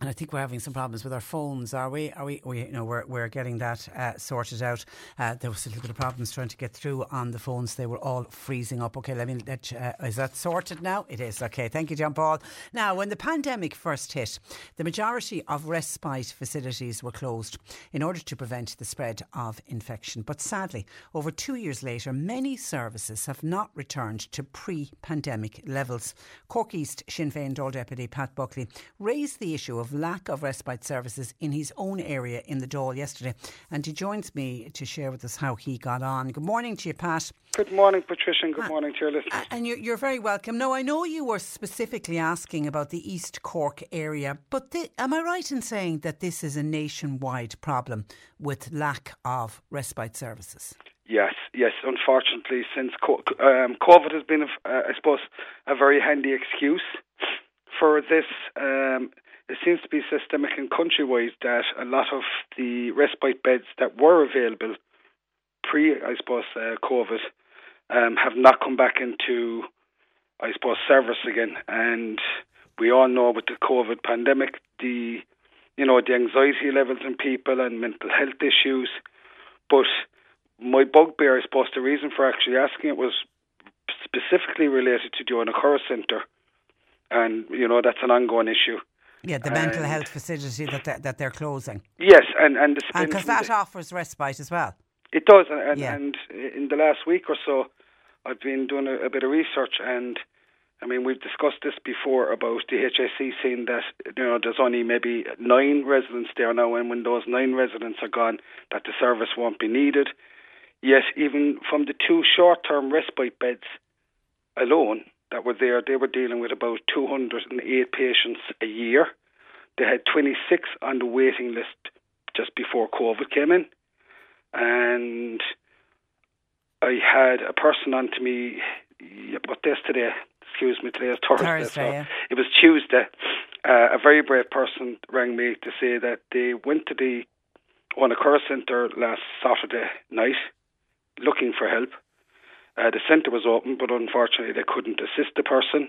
and I think we're having some problems with our phones, are we? Are we? we you know, we're, we're getting that uh, sorted out. Uh, there was a little bit of problems trying to get through on the phones. They were all freezing up. Okay, let me let. Uh, is that sorted now? It is. Okay, thank you, John Paul. Now, when the pandemic first hit, the majority of respite facilities were closed in order to prevent the spread of infection. But sadly, over two years later, many services have not returned to pre-pandemic levels. Cork East Sinn Féin Dáil Deputy Pat Buckley raised the issue of lack of respite services in his own area in the Dáil yesterday. And he joins me to share with us how he got on. Good morning to you, Pat. Good morning, Patricia, and good morning to your listeners. And you're, you're very welcome. Now, I know you were specifically asking about the East Cork area, but the, am I right in saying that this is a nationwide problem with lack of respite services? Yes, yes. Unfortunately, since um, COVID has been, uh, I suppose, a very handy excuse for this. Um, it seems to be systemic and countrywide that a lot of the respite beds that were available pre, I suppose, uh, COVID um, have not come back into, I suppose, service again. And we all know with the COVID pandemic, the you know the anxiety levels in people and mental health issues. But my bugbear, I suppose, the reason for actually asking it was specifically related to the Owenacurra Centre, and you know that's an ongoing issue. Yeah, the mental health facility that they're, that they're closing. Yes, and and because that the, offers respite as well. It does, and, and, yeah. and, in the last week or so, I've been doing a, a, bit of research, and I mean we've discussed this before about the HSE saying that you know there's only maybe nine residents there now, and when those nine residents are gone, that the service won't be needed. Yet, even from the two short-term respite beds alone, that were there, they were dealing with about 208 patients a year. They had 26 on the waiting list just before COVID came in. And I had a person on to me, what day today? Excuse me, today is Thursday. Thursday so yeah. It was Tuesday. Uh, a very brave person rang me to say that they went to the Owenacurra Centre last Saturday night looking for help uh, the centre was open, but unfortunately they couldn't assist the person.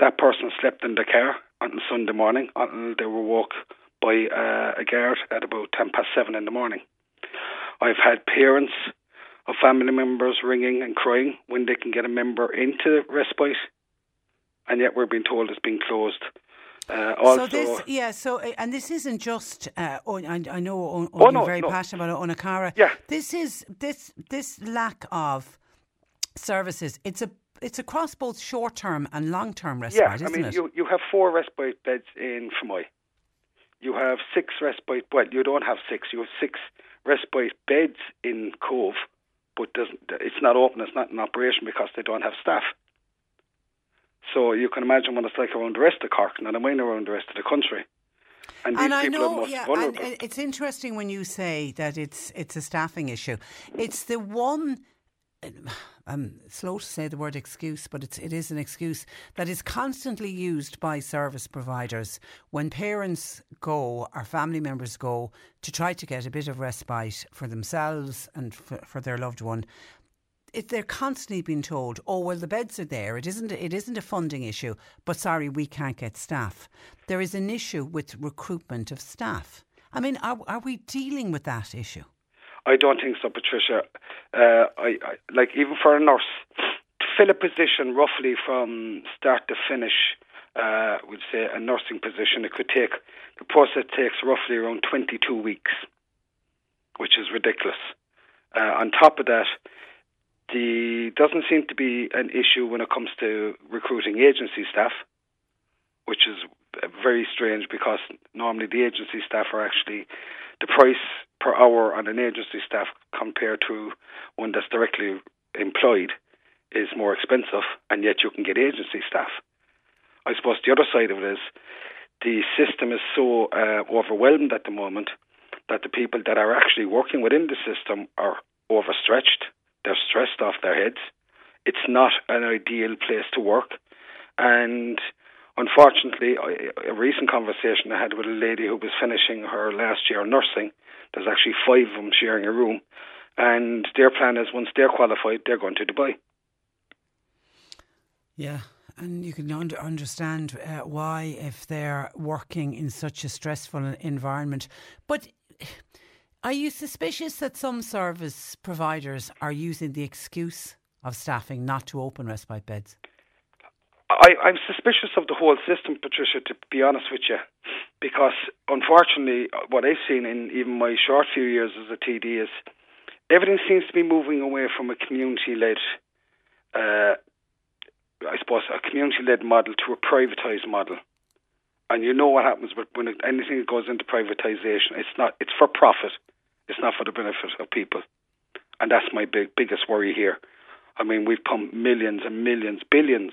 That person slept in the car until Sunday morning until they were woke by uh, a guard at about 10 past 7 in the morning. I've had parents of family members ringing and crying when they can get a member into respite, and yet we're being told it's been closed. Uh, also, so this, yeah. So, uh, and this isn't just. Uh, oh, I, I know. Oh, oh, you're no, very no. passionate about Owenacurra. Yeah. This is this this lack of services. It's a it's across both short term and long term respite, yeah, isn't I mean, it? You, you have four respite beds in Fermoy. You have six respite, well, you don't have six, you have six respite beds in Cobh, but it's not open, it's not in operation because they don't have staff. So you can imagine what it's like around the rest of Cork, not I mean around the rest of the country. And, and I know, yeah, vulnerable. and it's interesting when you say that it's it's a staffing issue. It's the one I'm slow to say the word excuse, but it's, it is an excuse that is constantly used by service providers when parents go or family members go to try to get a bit of respite for themselves and for, for their loved one. It, they're constantly being told, "Oh well, the beds are there. It isn't. It isn't a funding issue. But sorry, we can't get staff. There is an issue with recruitment of staff. I mean, are, are we dealing with that issue? I don't think so, Patricia. Uh, I, I like even for a nurse to fill a position roughly from start to finish. Uh, would say a nursing position. It could take the process takes roughly around 22 weeks, which is ridiculous. Uh, on top of that, the doesn't seem to be an issue when it comes to recruiting agency staff, which is very strange because normally the agency staff are actually the price per hour on an agency staff compared to one that's directly employed is more expensive, and yet you can get agency staff. I suppose the other side of it is the system is so uh, overwhelmed at the moment that the people that are actually working within the system are overstretched. They're stressed off their heads. It's not an ideal place to work, and unfortunately, a recent conversation I had with a lady who was finishing her last year nursing there's actually five of them sharing a room, and their plan is once they're qualified, they're going to Dubai. Yeah, and you can under, understand uh, why if they're working in such a stressful environment. But are you suspicious that some service providers are using the excuse of staffing not to open respite beds? I, I'm suspicious of the whole system, Patricia, to be honest with you, because unfortunately, what I've seen in even my short few years as a TD is everything seems to be moving away from a community led, uh, I suppose, a community led model to a privatised model. And you know what happens when anything goes into privatisation. It's not. It's for profit. It's not for the benefit of people, and that's my big biggest worry here. I mean, we've pumped millions and millions, billions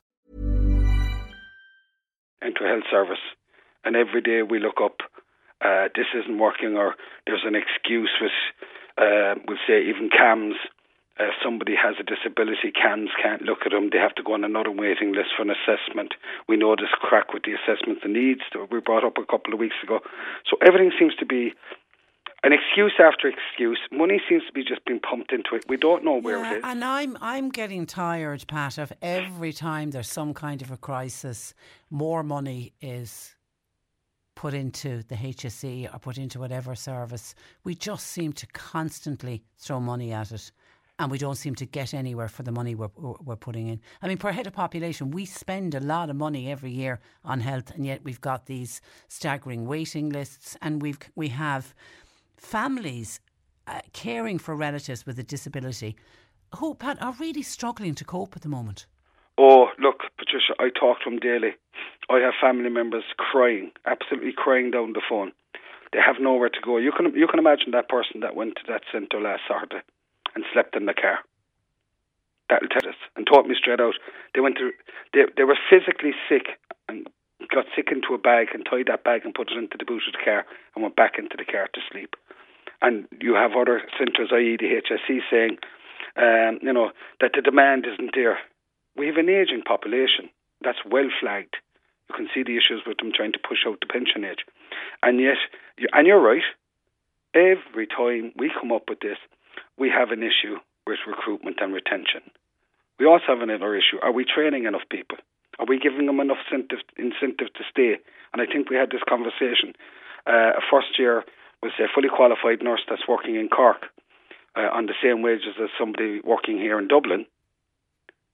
Into health service. And every day we look up, uh, this isn't working, or there's an excuse with, uh, we'll say, even CAMHS. Uh, somebody has a disability, CAMHS can't look at them. They have to go on another waiting list for an assessment. We know this crack with the assessment, the needs that we brought up a couple of weeks ago. So everything seems to be an excuse after excuse. Money seems to be just being pumped into it. We don't know where Yeah, it is. And I'm I'm getting tired, Pat, of every time there's some kind of a crisis, more money is put into the HSE or put into whatever service. We just seem to constantly throw money at it. And we don't seem to get anywhere for the money we're, we're putting in. I mean, per head of population, we spend a lot of money every year on health, and yet we've got these staggering waiting lists, and we've we have families uh, caring for relatives with a disability who, Pat, are really struggling to cope at the moment. Oh, look, Patricia, I talk to them daily. I have family members crying, absolutely crying down the phone. They have nowhere to go. You can you can imagine that person that went to that centre last Saturday and slept in the car. That'll tell us. And taught me straight out. They went to they they were physically sick and got sick into a bag and tied that bag and put it into the boot of the car and went back into the car to sleep. And you have other centres, i.e. the saying, um, you know, that the demand isn't there. We have an ageing population. That's well flagged. You can see the issues with them trying to push out the pension age. And yet, and you're right, every time we come up with this, we have an issue with recruitment and retention. We also have another issue. Are we training enough people? Are we giving them enough incentive, incentive to stay? And I think we had this conversation. Uh, a first year was a fully qualified nurse that's working in Cork uh, on the same wages as somebody working here in Dublin.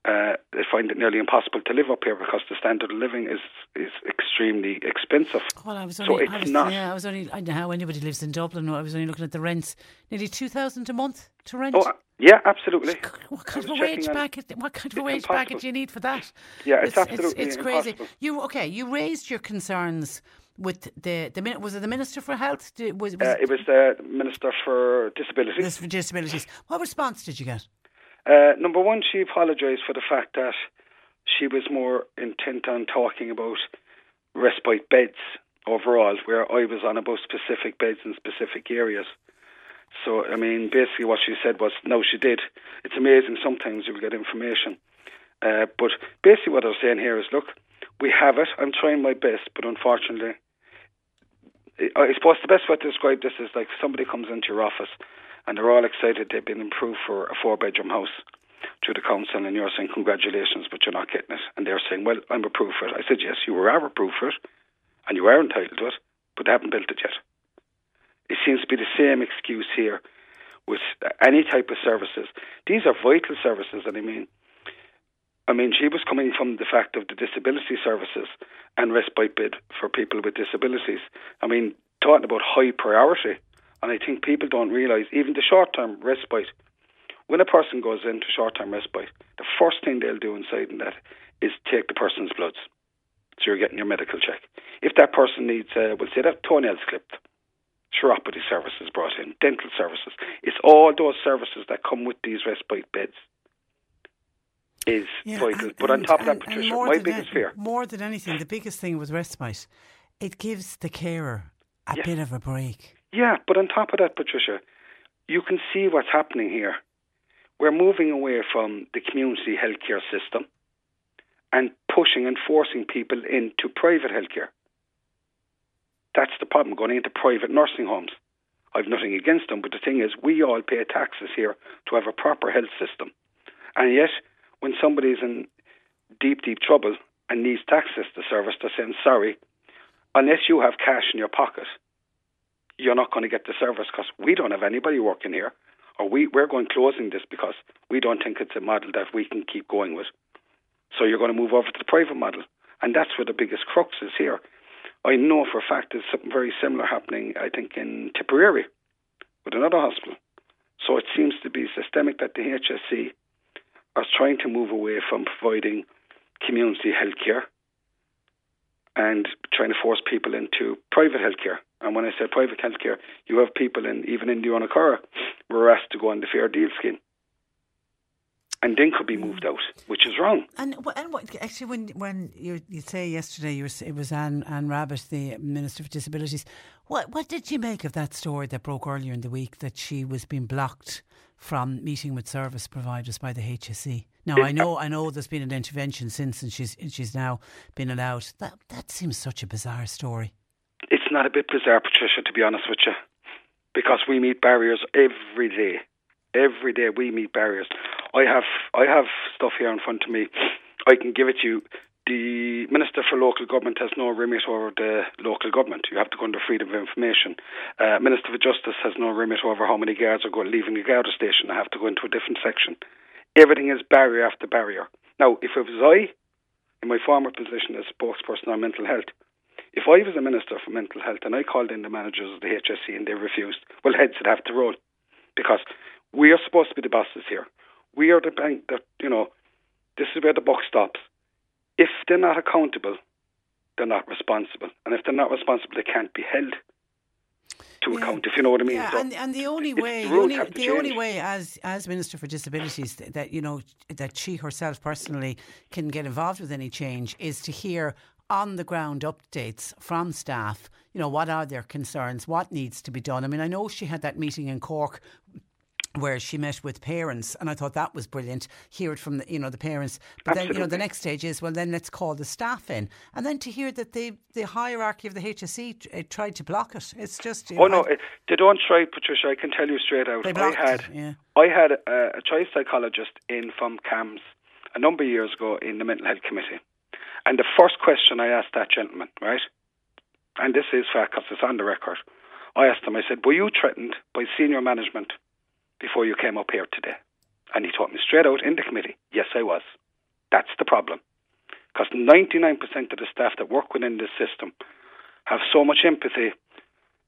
Uh, they find it nearly impossible to live up here because the standard of living is is extremely expensive. Well, I was So only, it's I was, not- Yeah, I was only. I don't know how anybody lives in Dublin. I was only looking at the rents. Nearly two thousand a month to rent. Oh, yeah, absolutely. What kind of a wage packet? What kind of a wage impossible. packet do you need for that? Yeah, it's absolutely it's, crazy. You okay? You raised your concerns with the the was it the minister for health? Was, was Uh, it was the Minister for Disabilities. for disabilities? What response did you get? Uh, number one, she apologised for the fact that she was more intent on talking about respite beds overall, where I was on about specific beds in specific areas. So, I mean, basically what she said was, no, she did. It's amazing sometimes you'll get information. Uh, but basically what I was saying here is, look, we have it. I'm trying my best, but unfortunately, I I suppose the best way to describe this is like somebody comes into your office and they're all excited they've been approved for a four bedroom house through the council and you're saying congratulations but you're not getting it. And they're saying well I'm approved for it. I said yes you were approved for it and you are entitled to it but they haven't built it yet. It seems to be the same excuse here with any type of services. These are vital services and I mean I mean, she was coming from the fact of the disability services and respite bid for people with disabilities. I mean, talking about high priority, and I think people don't realise even the short term respite. When a person goes into short term respite, the first thing they'll do inside in that is take the person's bloods. So you're getting your medical check. If that person needs, uh, we'll say that toenails clipped, chiropody services brought in, dental services. It's all those services that come with these respite beds is Yeah, vital. and- but on and- top of that, and- and Patricia, my biggest fear. More than anything, the biggest thing with respite, it gives the carer a Yes. bit of a break. Yeah, but on top of that, Patricia, you can see what's happening here. We're moving away from the community healthcare system and pushing and forcing people into private healthcare. That's the problem, going into private nursing homes. I've nothing against them, but the thing is, we all pay taxes here to have a proper health system. And yet, when somebody's in deep, deep trouble and needs to access the service, they're saying, sorry, unless you have cash in your pocket, you're not going to get the service because we don't have anybody working here, or we, we're going closing this because we don't think it's a model that we can keep going with. So you're going to move over to the private model. And that's where the biggest crux is here. I know for a fact there's something very similar happening, I think, in Tipperary with another hospital. So it seems to be systemic that the HSE are trying to move away from providing community healthcare and trying to force people into private healthcare. And when I say private healthcare, you have people in even in the Owenacurra were asked to go on the Fair Deal scheme. And then could be moved out, which is wrong. And and what, actually, when when you you say yesterday you were, it was Anne Anne Rabbitte, the Minister for Disabilities. What what did you make of that story that broke earlier in the week that she was being blocked from meeting with service providers by the HSE? Now I know I know there's been an intervention since, and she's and she's now been allowed. That that seems such a bizarre story. It's not a bit bizarre, Patricia, to be honest with you, because we meet barriers every day. Every day we meet barriers. I have I have stuff here in front of me. I can give it to you. The Minister for Local Government has no remit over the local government. You have to go under freedom of information. Uh, Minister for Justice has no remit over how many guards are going leaving the Garda station. I have to go into a different section. Everything is barrier after barrier. Now, if it was I, in my former position as spokesperson on mental health, if I was a minister for mental health and I called in the managers of the HSE and they refused, well, heads would have to roll because we are supposed to be the bosses here. We are the bank that, you know, this is where the buck stops. If they're not accountable, they're not responsible. And if they're not responsible, they can't be held to Yeah. account, if you know what I mean. Yeah, So and, and the only way, the only, the only way, as as Minister for Disabilities, that, that you know that she herself personally can get involved with any change is to hear on the ground updates from staff. You know what are their concerns, what needs to be done. I mean, I know she had that meeting in Cork where she met with parents, and I thought that was brilliant. Hear it from the, you know the parents, but then you know the next stage is well, then let's call the staff in, and then to hear that the the hierarchy of the HSE t- uh, tried to block it. It's just Oh no, I- it, they don't try, Patricia. I can tell you straight out. They I had, it, yeah. I had a, a child psychologist in from CAMHS a number of years ago in the mental health committee, and the first question I asked that gentleman, right, and this is fact because it's on the record. I asked him. I said, "Were you threatened by senior management before you came up here today?" And he told me straight out in the committee, "Yes, I was." That's the problem, because ninety nine percent of the staff that work within this system have so much empathy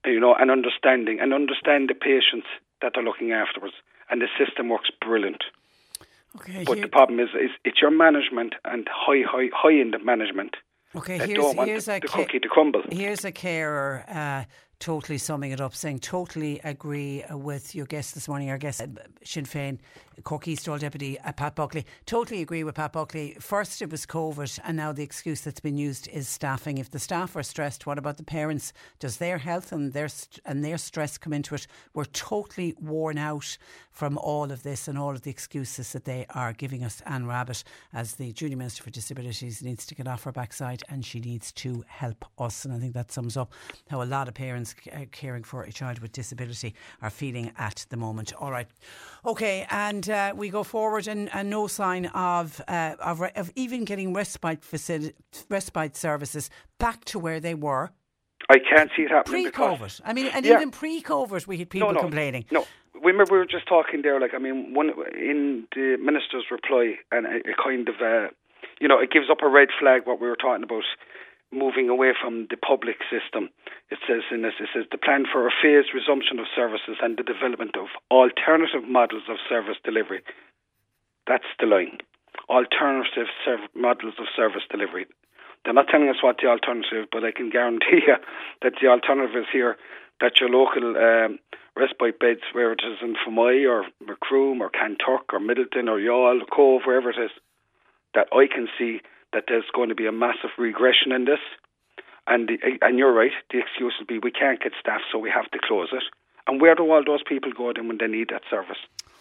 you know, and understanding and understand the patients that they're looking afterwards. And the system works brilliant. Okay, But here- the problem is, is it's your management and high, high, high end management Okay, here's, here's the, a the ca- cookie to crumble. Here's a carer uh, totally summing it up, saying totally agree with your guest this morning, our guest uh, Sinn Féin, Cork East Hall Deputy uh, Pat Buckley. Totally agree with Pat Buckley. First it was COVID, and now the excuse that's been used is staffing. If the staff are stressed, what about the parents? Does their health and their and their stress come into it? We're totally worn out from all of this and all of the excuses that they are giving us. Anne Rabbitte, as the Junior Minister for Disabilities, needs to get off her backside and she needs to help us. And I think that sums up how a lot of parents uh, caring for a child with disability are feeling at the moment. All right. Okay, and uh, we go forward and, and no sign of, uh, of, re- of even getting respite, facil- respite services back to where they were I can't see it happening. pre-COVID. I mean, and Yeah. even pre-COVID, we had people no, no, complaining. No, remember we were just talking there. Like I mean, one in the minister's reply, and it, it kind of, uh, you know, it gives up a red flag what we were talking about, moving away from the public system. It says in this, it says the plan for a phased resumption of services and the development of alternative models of service delivery. That's the line. Alternative serv- models of service delivery. They're not telling us what the alternative, but I can guarantee you that the alternative is here that your local um, respite beds, whether it is in Fermoy or Macroom or Kanturk or Midleton or Youghal, Cobh, wherever it is, that I can see that there's going to be a massive regression in this. And the, and you're right, the excuse will be we can't get staff, so we have to close it. And where do all those people go then when they need that service?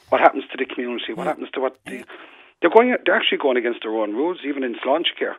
What happens to the community? What happens to what the, they're going? They're actually going against their own rules, even in Sláintecare.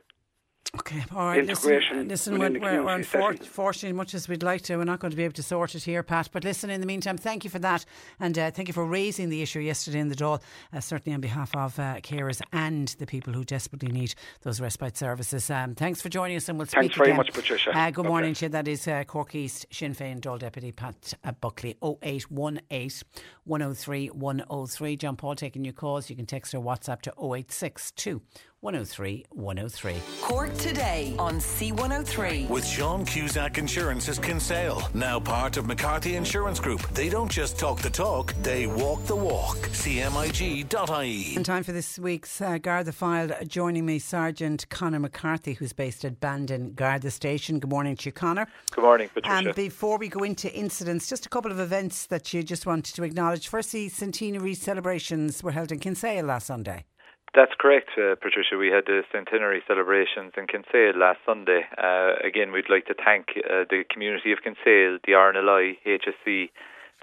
Okay, all right. Integration listen, listen we're, we're unfortunately, much as we'd like to, we're not going to be able to sort it here, Pat. But listen, in the meantime, thank you for that, and uh, thank you for raising the issue yesterday in the Dáil, uh, certainly on behalf of uh, carers and the people who desperately need those respite services. Um, thanks for joining us, and we'll speak to you. Thanks very again. much, Patricia. Uh, good morning to you. That is uh, Cork East Sinn Féin Dáil Deputy Pat uh, Buckley. 0818 103 103. John Paul taking your calls. You can text or WhatsApp to 0862 103 103. Cork today on C103. With Sean Cusack Insurance's Kinsale, now part of McCarthy Insurance Group. They don't just talk the talk, they walk the walk. CMIG.ie. In time for this week's uh, Garda File, joining me, Sergeant Conor McCarthy, who's based at Bandon Garda Station. Good morning to you, Conor. Good morning, Patricia. And before we go into incidents, just a couple of events that you just wanted to acknowledge. Firstly, centenary celebrations were held in Kinsale last Sunday. That's correct, uh, Patricia. We had the centenary celebrations in Kinsale last Sunday. Uh, again, we'd like to thank uh, the community of Kinsale, the RNLI, HSE,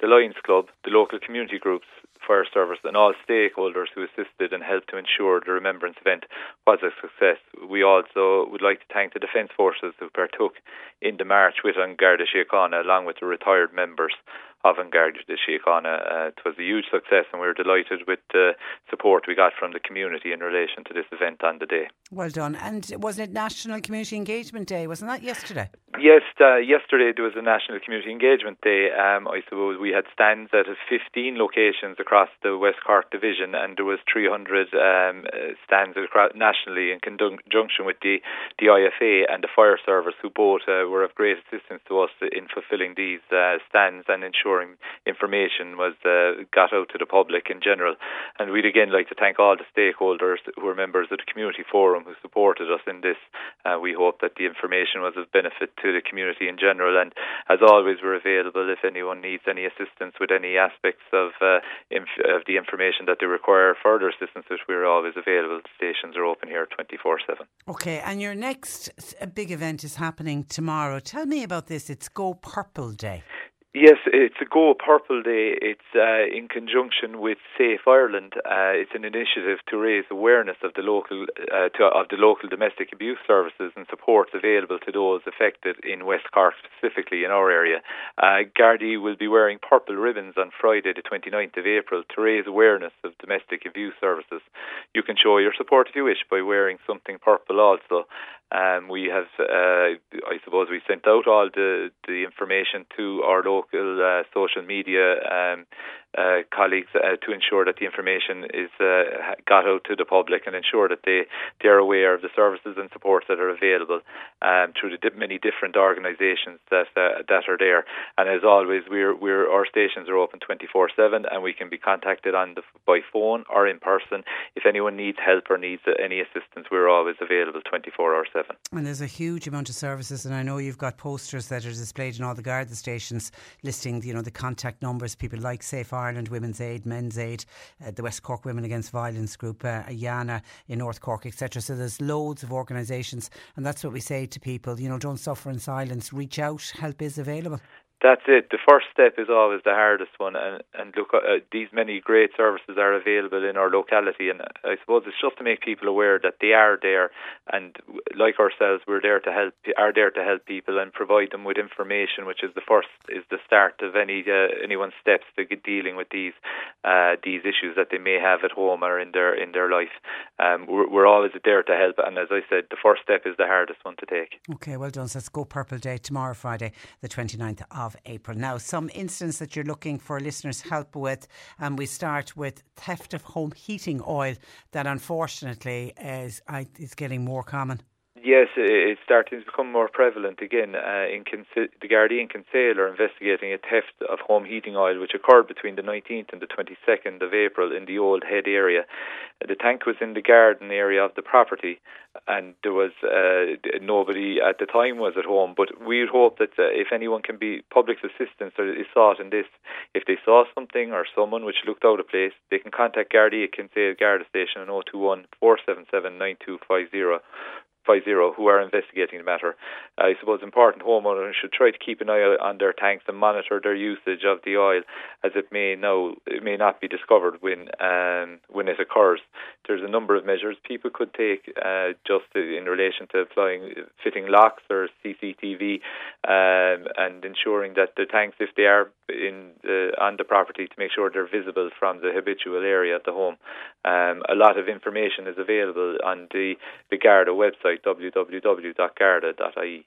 the Lions Club, the local community groups, fire service, and all stakeholders who assisted and helped to ensure the remembrance event was a success. We also would like to thank the Defence Forces who partook in the march with An Garda Síochána, along with the retired members An Garda Síochána. Uh, it was a huge success, and we were delighted with the support we got from the community in relation to this event on the day. Well done. And wasn't it National Community Engagement Day? Wasn't that yesterday? Yes, uh, yesterday there was a National Community Engagement Day. Um, I suppose we had stands at 15 locations across the West Cork division, and there was 300 um, stands across nationally in conjunction with the, the IFA and the fire service, who both uh, were of great assistance to us in fulfilling these uh, stands and ensuring information was uh, got out to the public in general. And we'd again like to thank all the stakeholders who are members of the community forum who supported us in this. Uh, we hope that the information was of benefit to the community in general. And as always, we're available if anyone needs any assistance with any aspects of, uh, inf- of the information that they require further assistance. We're always available. Stations are open here 24 7. Okay, and your next big event is happening tomorrow. Tell me about this. It's Go Purple Day. Yes, it's a Go Purple Day. It's uh, in conjunction with Safe Ireland. Uh, it's an initiative to raise awareness of the local uh, to, of the local domestic abuse services and supports available to those affected in West Cork, specifically in our area. Uh, Gardaí will be wearing purple ribbons on Friday, the 29th of April, to raise awareness of domestic abuse services. You can show your support if you wish by wearing something purple also. Um, we have, uh, I suppose, we sent out all the, the information to our local uh, social media um, uh, colleagues uh, to ensure that the information is uh, got out to the public and ensure that they they are aware of the services and supports that are available um, through the many different organisations that uh, that are there. And as always, we're we're our stations are open twenty four seven, and we can be contacted on the by phone or in person. If anyone needs help or needs any assistance, we're always available twenty four hours seven. And there's a huge amount of services, and I know you've got posters that are displayed in all the Garda stations listing, you know, the contact numbers. People like Safe Ireland, Women's Aid, Men's Aid, uh, the West Cork Women Against Violence Group, uh, in North Cork, etc. So there's loads of organisations, and that's what we say to people. You know, don't suffer in silence. Reach out. Help is available. That's it. The first step is always the hardest one, and and look, uh, these many great services are available in our locality, and I suppose it's just to make people aware that they are there, and like ourselves, we're there to help, are there to help people and provide them with information, which is the first, is the start of any uh, anyone's steps to dealing with these uh, these issues that they may have at home or in their in their life. Um, we're, we're always there to help, and as I said, the first step is the hardest one to take. Okay, well done. So let's go Purple Day tomorrow, Friday, the 29th of April. Now, some instance that you're looking for listeners' help with, and we start with theft of home heating oil that unfortunately is, is getting more common. Yes, it's starting to become more prevalent again. Uh, in Kinsa- the Gardaí in Kinsale are investigating a theft of home heating oil, which occurred between the 19th and the 22nd of April in the Old Head area. The tank was in the garden area of the property, and there was uh, nobody at the time was at home. But we hope that uh, if anyone can be public assistance or is sought in this, if they saw something or someone which looked out of place, they can contact Gardaí at Kinsale Garda Station on 021 477 9250 who are investigating the matter. I suppose important homeowners should try to keep an eye on their tanks and monitor their usage of the oil, as it may now it may not be discovered when um, when it occurs. There's a number of measures people could take uh, just in relation to applying fitting locks or CCTV um, and ensuring that the tanks, if they are in on the property, to make sure they're visible from the habitual area at the home. Um, a lot of information is available on the the Garda website website www.garda.ie.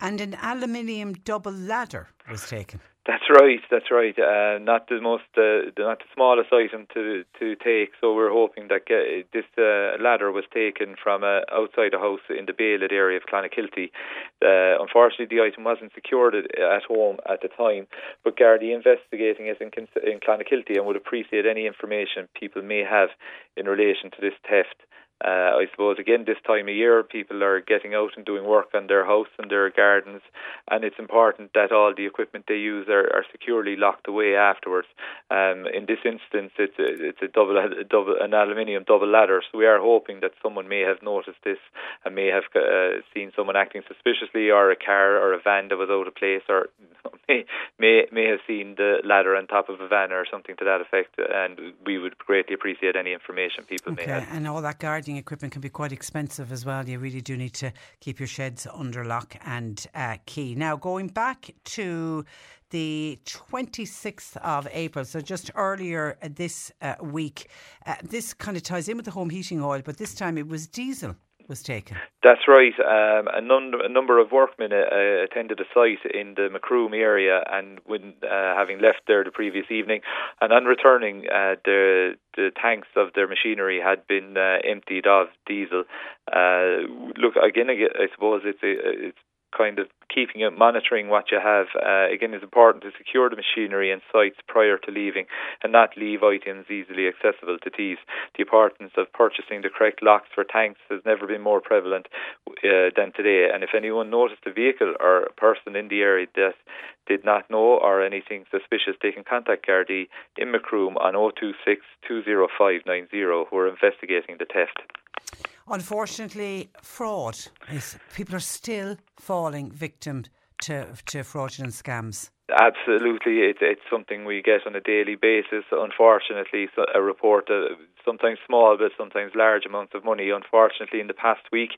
And an aluminium double ladder was taken. That's right. That's right. Uh, not the most, uh, not the smallest item to to take. So we're hoping that this uh, ladder was taken from uh, outside a house in the Bailed area of Clonakilty. Uh, unfortunately, the item wasn't secured at home at the time, but Gardaí investigating it in, in Clonakilty and would appreciate any information people may have in relation to this theft. Uh, I suppose again this time of year people are getting out and doing work on their house and their gardens, and it's important that all the equipment they use are, are securely locked away afterwards. Um, in this instance, it's a, it's a double, a double an aluminium double ladder, so we are hoping that someone may have noticed this and may have uh, seen someone acting suspiciously, or a car or a van that was out of place, or may may may have seen the ladder on top of a van or something to that effect. And we would greatly appreciate any information people okay. may have. And all that gardening equipment can be quite expensive as well. You really do need to keep your sheds under lock and uh, key. Now, going back to the 26th of April, so just earlier this uh, week, uh, this kind of ties in with the home heating oil, but this time it was diesel was taken. That's right. Um, a, num- a, number of workmen uh, uh, attended a site in the Macroom area, and when uh, having left there the previous evening, and on returning, uh, the the tanks of their machinery had been uh, emptied of diesel. Uh, look again, I suppose it's a, it's kind of keeping it, monitoring what you have. Uh, again, is important to secure the machinery and sites prior to leaving and not leave items easily accessible to thieves. The importance of purchasing the correct locks for tanks has never been more prevalent uh, than today. And if anyone noticed a vehicle or a person in the area that did not know or anything suspicious, they can contact Gardaí in Macroom on 026 20590 who are investigating the theft. Unfortunately, fraud is people are still falling victim to to fraudulent scams. Absolutely, it's it's something we get on a daily basis. Unfortunately, a report, uh, sometimes small but sometimes large amounts of money. Unfortunately, in the past week,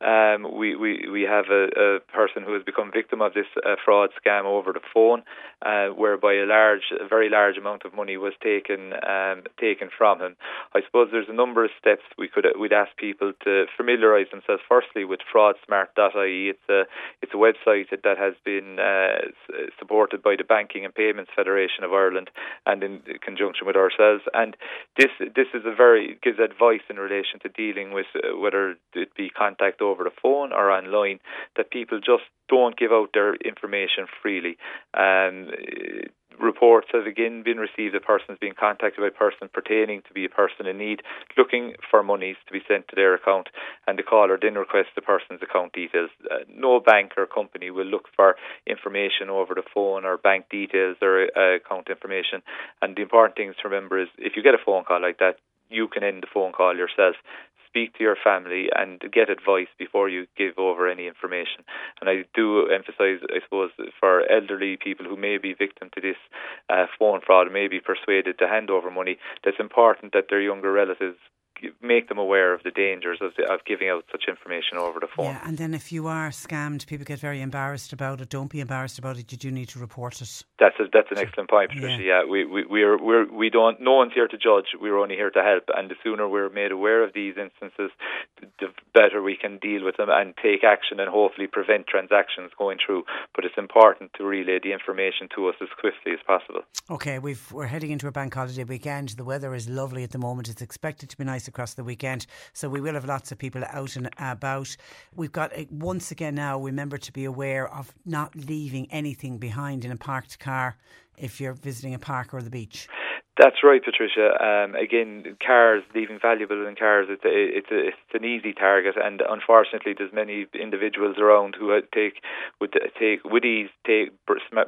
um, we, we we have a, a, person who has become victim of this uh, fraud scam over the phone, uh, whereby a large, a very large amount of money was taken um, taken from him. I suppose there's a number of steps we could we'd ask people to familiarise themselves. Firstly, with fraudsmart.ie. It's a it's a website that has been uh, supported by the Banking and Payments Federation of Ireland and in conjunction with ourselves. And this this is a very gives advice in relation to dealing with uh, whether it be contact over the phone or online that people just don't give out their information freely. Um, reports have again been received of persons being contacted by persons pertaining to be a person in need, looking for monies to be sent to their account, and the caller then requests the person's account details. Uh, no bank or company will look for information over the phone or bank details or uh, account information. And the important thing to remember is if you get a phone call like that, you can end the phone call yourself speak to your family and get advice before you give over any information. And I do emphasise, I suppose, for elderly people who may be victim to this uh, phone fraud, may be persuaded to hand over money, that's important that their younger relatives make them aware of the dangers of, the, of giving out such information over the phone. Yeah, and then if you are scammed, people get very embarrassed about it. Don't be embarrassed about it. You do need to report it. That's a, that's an excellent point, Patricia. Yeah, yeah we we we're, we're we don't. No one's here to judge. We're only here to help. And the sooner we're made aware of these instances, the better we can deal with them and take action and hopefully prevent transactions going through. But it's important to relay the information to us as quickly as possible. Okay, we've we're heading into a bank holiday weekend. The weather is lovely at the moment. It's expected to be nice nice across the weekend. So we will have lots of people out and about. We've got, uh, once again now, remember to be aware of not leaving anything behind in a parked car if you're visiting a park or the beach. That's right, Patricia. Um, again, cars leaving valuable in cars. It's a, it's a, it's an easy target, and unfortunately, there's many individuals around who take would take would ease take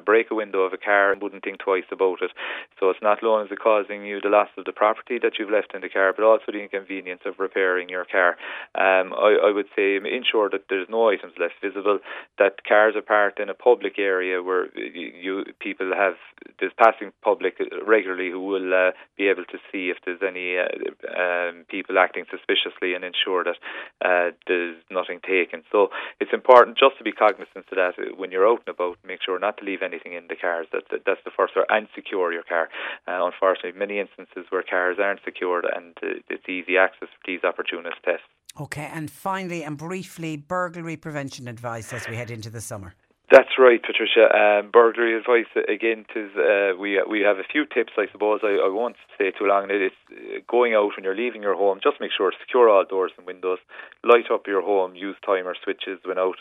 break a window of a car and wouldn't think twice about it. So it's not only causing you the loss of the property that you've left in the car, but also the inconvenience of repairing your car. Um, I, I would say ensure that there's no items left visible, that cars are parked in a public area where you, you people have there's passing public regularly who will will uh, be able to see if there's any uh, um, people acting suspiciously and ensure that uh, there's nothing taken. So it's important just to be cognizant of that when you're out and about. Make sure not to leave anything in the cars. That, that that's the first, and secure your car. Uh, unfortunately, many instances where cars aren't secured and uh, it's easy access for these opportunist tests. Okay, and finally and briefly, burglary prevention advice as we head into the summer. That's right, Patricia. Um, burglary advice again. Tis, uh, we we have a few tips, I suppose. I, I won't stay too long. It is uh, going out when you're leaving your home. Just make sure secure all doors and windows. Light up your home. Use timer switches when out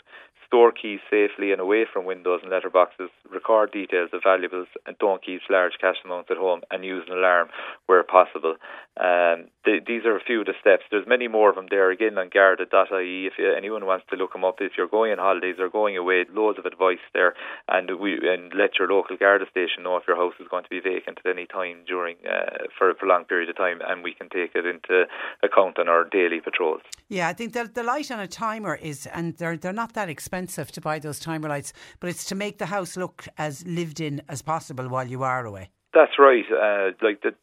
store keys safely and away from windows and letterboxes, record details of valuables, and don't keep large cash amounts at home, and use an alarm where possible. Um, th- these are a few of the steps. There's many more of them there again on garda.ie. If anyone wants to look them up, if you're going on holidays or going away, loads of advice there, and we and let your local Garda station know if your house is going to be vacant at any time during uh, for a prolonged period of time, and we can take it into account on our daily patrols. Yeah, I think the the light on a timer is, and they're they're not that expensive expensive to buy those timer lights, but it's to make the house look as lived in as possible while you are away. That's right. Uh, like the,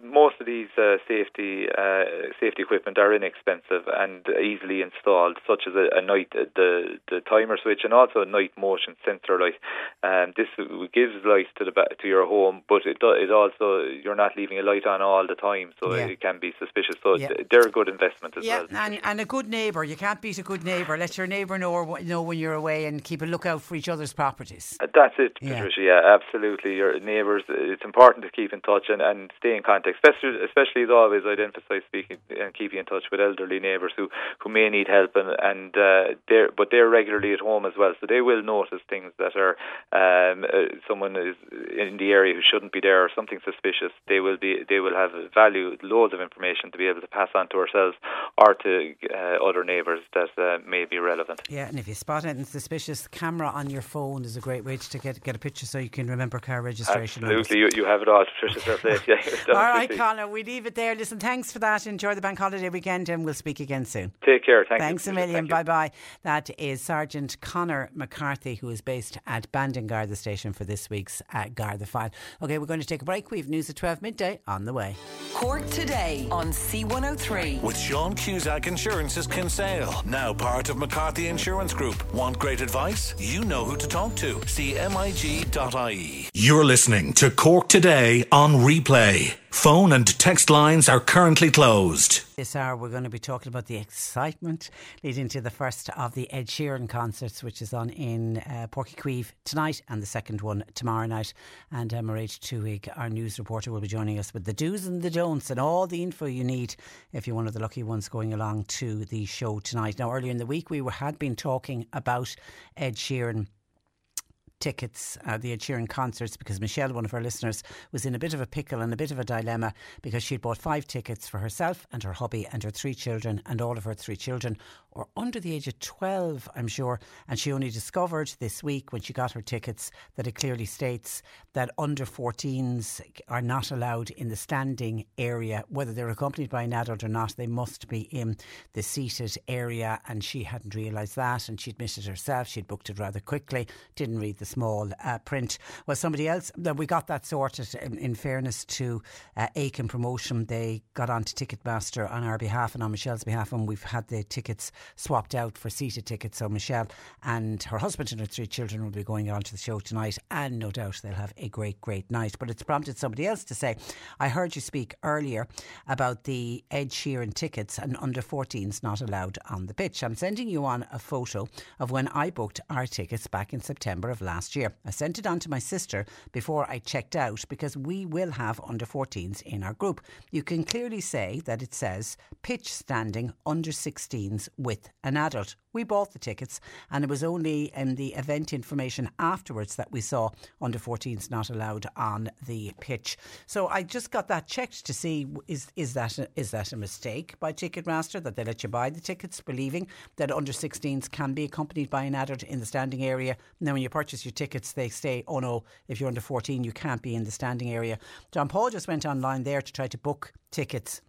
most of these uh, safety uh, safety equipment are inexpensive and easily installed, such as a, a, night the the timer switch and also a night motion sensor light. Um, this gives light to the to your home, but it do, it also you're not leaving a light on all the time, so yeah. it can be suspicious. So yeah. they're a good investment as yeah, well. and and a good neighbour. You can't beat a good neighbour. Let your neighbour know know when you're away and keep a lookout for each other's properties. Uh, that's it, Patricia. Yeah, absolutely. Your neighbours. It's important to keep in touch and, and stay in contact. Especially, especially as always, I'd emphasise speaking and keeping in touch with elderly neighbours who, who may need help and and uh, they're but they're regularly at home as well, so they will notice things that are um, uh, someone is in the area who shouldn't be there or something suspicious. They will be they will have value loads of information to be able to pass on to ourselves or to uh, other neighbours that uh, may be relevant. Yeah, and if you spot anything suspicious, the camera on your phone is a great way to get get a picture so you can remember car registration. Absolutely, you, you have it all Patricia. all right, Connor, we leave it there. Listen, thanks for that. Enjoy the bank holiday weekend and we'll speak again soon. Take care. Thank thanks you. a million. Bye bye. That is Sergeant Connor McCarthy, who is based at Bandon Garda Station for this week's uh, Garda File. Okay, we're going to take a break. We have news at 12 midday on the way. Cork today on C103. With Sean Cusack Insurance's Kinsale, now part of McCarthy Insurance Group. Want great advice? You know who to talk to. CMIG.ie. You're listening to Cork Today on replay. Phone and text lines are currently closed. This hour, we're going to be talking about the excitement leading to the first of the Ed Sheeran concerts, which is on in uh, Queeve tonight, and the second one tomorrow night. And uh, Mairead Twohig, our news reporter, will be joining us with the do's and the don'ts and all the info you need if you're one of the lucky ones going along to the show tonight. Now, earlier in the week, we had been talking about Ed Sheeran tickets, uh, the Ed Sheeran concerts, because Michelle, one of our listeners, was in a bit of a pickle and a bit of a dilemma because she'd bought five tickets for herself and her hubby and her three children, and all of her three children were under the age of 12, I'm sure. And she only discovered this week when she got her tickets that it clearly states that under 14s are not allowed in the standing area, whether they're accompanied by an adult or not, they must be in the seated area. And she hadn't realised that, and she admitted herself she'd booked it rather quickly, didn't read the small uh, print. Well, somebody else, we got that sorted in, in fairness to uh, Aiken Promotion. They got on to Ticketmaster on our behalf and on Michelle's behalf, and we've had the tickets swapped out for seated tickets. So Michelle and her husband and her three children will be going on to the show tonight, and no doubt they'll have a great, great night. But it's prompted somebody else to say, I heard you speak earlier about the Ed Sheeran tickets and under 14s not allowed on the pitch. I'm sending you on a photo of when I booked our tickets back in September of last year. I sent it on to my sister before I checked out because we will have under 14s in our group. You can clearly say that it says pitch standing under 16s with an adult. We bought the tickets, and it was only in the event information afterwards that we saw under 14s not allowed on the pitch. So I just got that checked to see is is that a, is that a mistake by Ticketmaster that they let you buy the tickets, believing that under 16s can be accompanied by an adult in the standing area. Now, when you purchase your tickets, they say, "Oh no, if you're under 14, you can't be in the standing area." John Paul just went online there to try to book tickets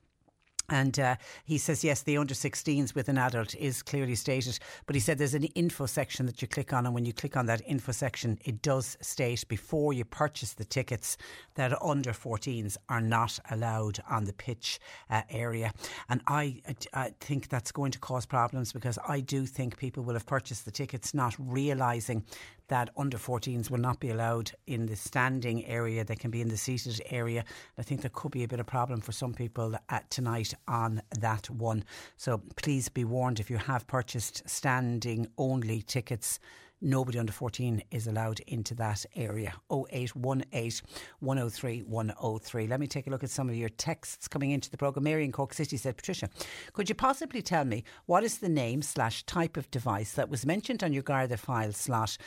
and uh, he says, yes, the under 16s with an adult is clearly stated. But he said there's an info section that you click on. And when you click on that info section, it does state before you purchase the tickets that under 14s are not allowed on the pitch uh, area. And I, I think that's going to cause problems because I do think people will have purchased the tickets not realising that under 14s will not be allowed in the standing area. They can be in the seated area. I think there could be a bit of problem for some people at tonight on that one. So please be warned if you have purchased standing only tickets nobody under 14 is allowed into that area. 0818 103 103. Let me take a look at some of your texts coming into the programme. Mary in Cork City said, Patricia, could you possibly tell me what is the name slash type of device that was mentioned on your Garda file slot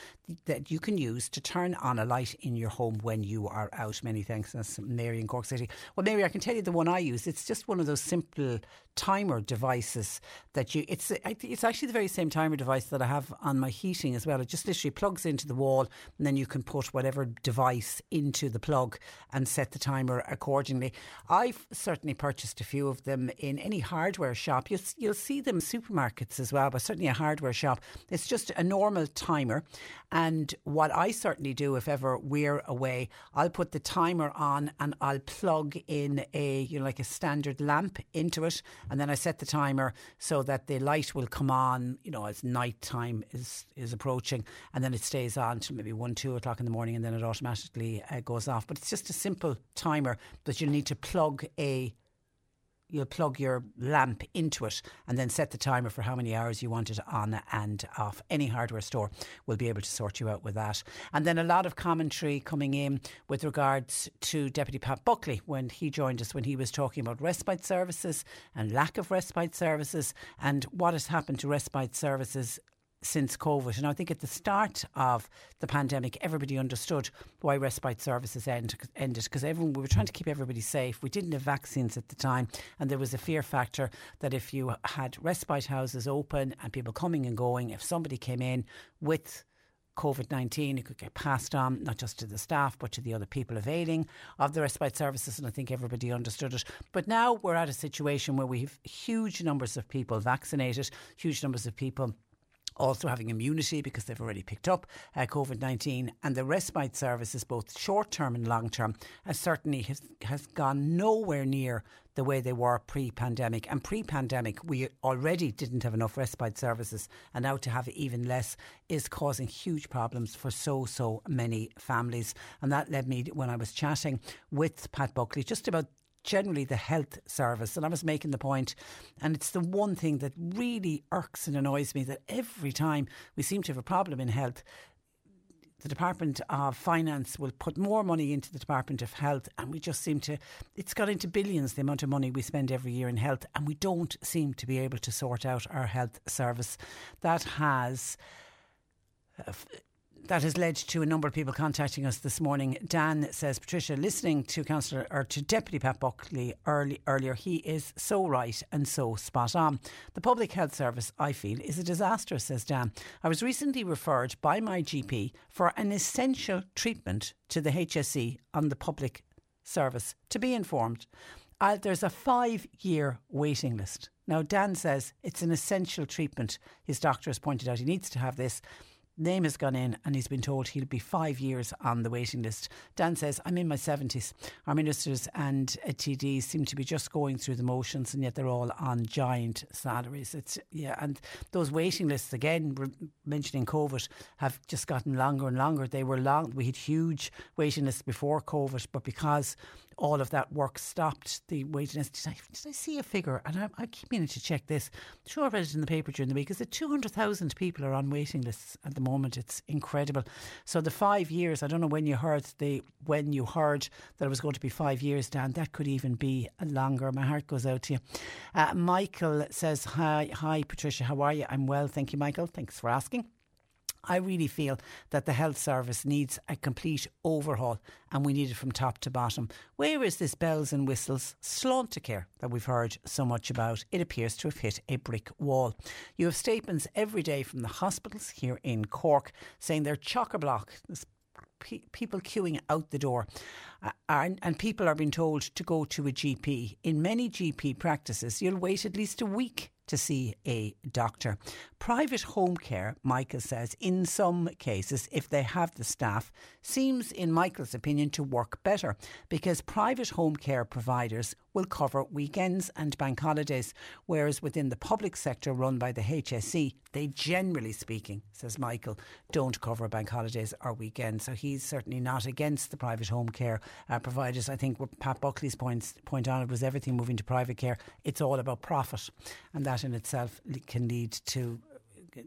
that you can use to turn on a light in your home when you are out? Many thanks. That's Mary in Cork City. Well, Mary, I can tell you the one I use. It's just one of those simple timer devices that you, it's, it's actually the very same timer device that I have on my heating as well it just literally plugs into the wall and then you can put whatever device into the plug and set the timer accordingly. I've certainly purchased a few of them in any hardware shop. You'll, you'll see them supermarkets as well, but certainly a hardware shop. It's just a normal timer. And what I certainly do if ever we're away, I'll put the timer on and I'll plug in a, you know, like a standard lamp into it. And then I set the timer so that the light will come on, you know, as night time is, is approaching and then it stays on till maybe one, two o'clock in the morning, and then it automatically uh, goes off. But it's just a simple timer that you'll need to plug a you'll plug your lamp into it and then set the timer for how many hours you want it on and off. Any hardware store will be able to sort you out with that. And then a lot of commentary coming in with regards to Deputy Pat Buckley when he joined us when he was talking about respite services and lack of respite services and what has happened to respite services since COVID. And I think at the start of the pandemic, everybody understood why respite services end, ended because everyone we were trying to keep everybody safe. We didn't have vaccines at the time, and there was a fear factor that if you had respite houses open and people coming and going, if somebody came in with COVID 19, it could get passed on not just to the staff but to the other people availing of the respite services, and I think everybody understood it. But now we're at a situation where we have huge numbers of people vaccinated, huge numbers of people also having immunity because they've already picked up uh, COVID 19. And the respite services, both short term and long term, has certainly has, has gone nowhere near the way they were pre pandemic. And pre pandemic, we already didn't have enough respite services. And now to have even less is causing huge problems for so, so many families. And that led me, when I was chatting with Pat Buckley, just about generally the health service. And I was making the point, and it's the one thing that really irks and annoys me that every time we seem to have a problem in health, the Department of Finance will put more money into the Department of Health, and we just seem to, it's got into billions the amount of money we spend every year in health, and we don't seem to be able to sort out our health service. That has. Uh, that has led to a number of people contacting us this morning. Dan says, Patricia, listening to Councillor or to Deputy Pat Buckley early, earlier, he is so right and so spot on. The public health service, I feel, is a disaster, says Dan. I was recently referred by my GP for an essential treatment to the HSE on the public service. To be informed, uh, there's a five year waiting list. Now, Dan says it's an essential treatment. His doctor has pointed out he needs to have this name has gone in and he's been told he'll be five years on the waiting list. Dan says, I'm in my 70s. Our ministers and TDs seem to be just going through the motions and yet they're all on giant salaries. It's, yeah, and those waiting lists, again, mentioning COVID, have just gotten longer and longer. They were long, we had huge waiting lists before COVID, but because all of that work stopped, the waiting list, did I, did I see a figure? And I, I keep meaning to check this. I'm sure I read it in the paper during the week. Is it 200,000 people are on waiting lists at the moment? moment. It's incredible. So the five years, I don't know when you heard the when you heard that it was going to be five years, Dan. That could even be longer. My heart goes out to you. Uh, Michael says, "Hi, hi, Patricia. How are you? I'm well, thank you, Michael. Thanks for asking." I really feel that the health service needs a complete overhaul and we need it from top to bottom. Where is this bells and whistles Sláintecare that we've heard so much about? It appears to have hit a brick wall. You have statements every day from the hospitals here in Cork saying they're chock a block. people queuing out the door, uh, and, and people are being told to go to a GP. In many GP practices, you'll wait at least a week to see a doctor. Private home care, Michael says, in some cases, if they have the staff, seems, in Michael's opinion, to work better because private home care providers will cover weekends and bank holidays, whereas within the public sector run by the HSE, they generally speaking, says Michael, don't cover bank holidays or weekends. So he's certainly not against the private home care uh, providers. I think what Pat Buckley's point, point on it was everything moving to private care, it's all about profit, and that in itself can lead to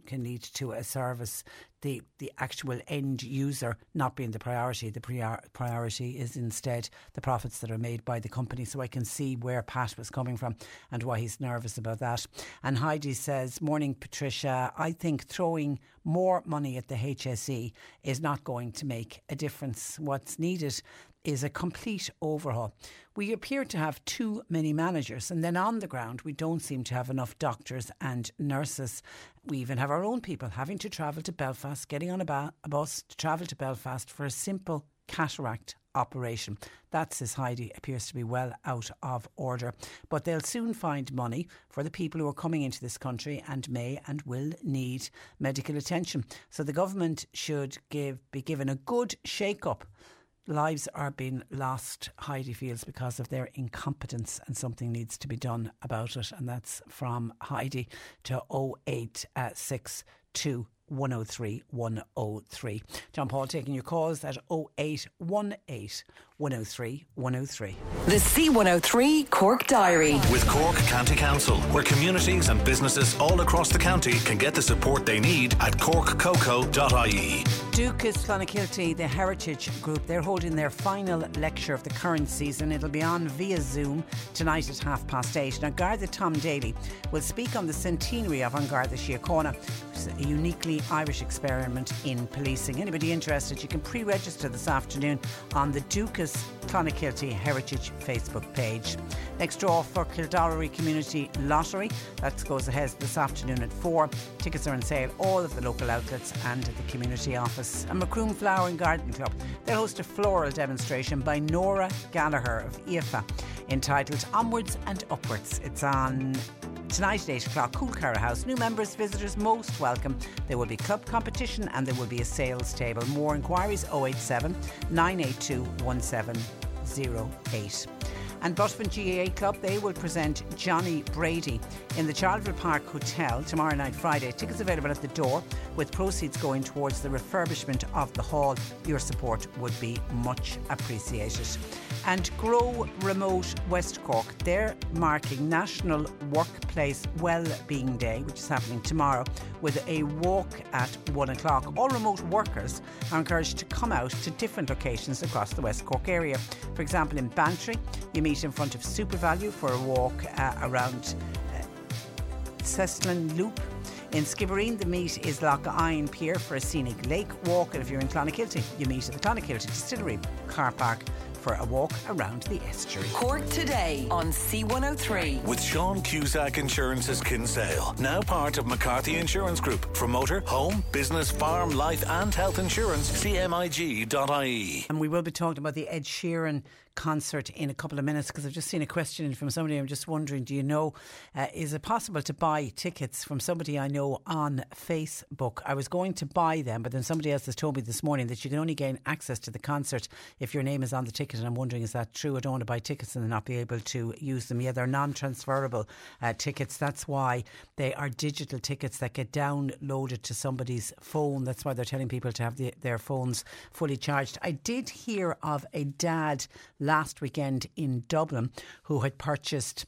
can lead to a service, the, the actual end user not being the priority. The prior, priority is instead the profits that are made by the company. So I can see where Pat was coming from and why he's nervous about that. And Heidi says, Morning, Patricia. I think throwing more money at the HSE is not going to make a difference. What's needed is a complete overhaul. We appear to have too many managers, and then on the ground, we don't seem to have enough doctors and nurses. We even have our own people having to travel to Belfast, getting on a, ba- a bus to travel to Belfast for a simple cataract operation. That, says Heidi, appears to be well out of order. But they'll soon find money for the people who are coming into this country and may and will need medical attention. So the government should give be given a good shake up lives are being lost, Heidi feels, because of their incompetence, and something needs to be done about it. And that's from Heidi to 0862 103 103. John Paul taking your calls at 0818 103 103. The C103 Cork Diary. With Cork County Council, where communities and businesses all across the county can get the support they need at corkcoco.ie. Dúchas Clonakilty, the Heritage Group, they're holding their final lecture of the current season. It'll be on via Zoom tonight at half past eight. Now, Garda Tom Daly will speak on the centenary of An Garda Síochána, which is a uniquely Irish experiment in policing. Anybody interested, you can pre register this afternoon on the Dúchas Clonakilty Heritage Facebook page. Next draw for Kildorrery Community Lottery. That goes ahead this afternoon at 4. Tickets are on sale all of the local outlets and at the community office. And Macroom Flower and Garden Club. They'll host a floral demonstration by Nora Gallagher of IFA entitled Onwards and Upwards. It's on Tonight at 8 o'clock, Coolcower House. New members, visitors most welcome. There will be club competition and there will be a sales table. More inquiries 087 982 1708. And Buttevant GAA Club, they will present Johnny Brady in the Charleville Park Hotel tomorrow night, Friday. Tickets available at the door, with proceeds going towards the refurbishment of the hall. Your support would be much appreciated and Grow Remote West Cork. They're marking National Workplace Wellbeing Day, which is happening tomorrow, with a walk at one o'clock. All remote workers are encouraged to come out to different locations across the West Cork area. For example, in Bantry, you meet in front of SuperValu for a walk uh, around uh, Loop. In Skibbereen, the meet is Lough Hyne Pier for a scenic lake walk, and if you're in Clonakilty, you meet at the Clonakilty Distillery car park for a walk around the estuary. Cork today on C103. With Sean Cusack Insurance's Kinsale, now part of McCarthy Insurance Group. For motor, home, business, farm, life, and health insurance, cmig.ie. And we will be talking about the Ed Sheeran concert in a couple of minutes because I've just seen a question from somebody. I'm just wondering, do you know, uh, is it possible to buy tickets from somebody I know on Facebook? I was going to buy them, but then somebody else has told me this morning that you can only gain access to the concert if your name is on the ticket. And I'm wondering, is that true? I don't want to buy tickets and not be able to use them. Yeah, they're non transferable uh, tickets. That's why they are digital tickets that get downloaded to somebody's phone. That's why they're telling people to have the, their phones fully charged. I did hear of a dad last weekend in Dublin who had purchased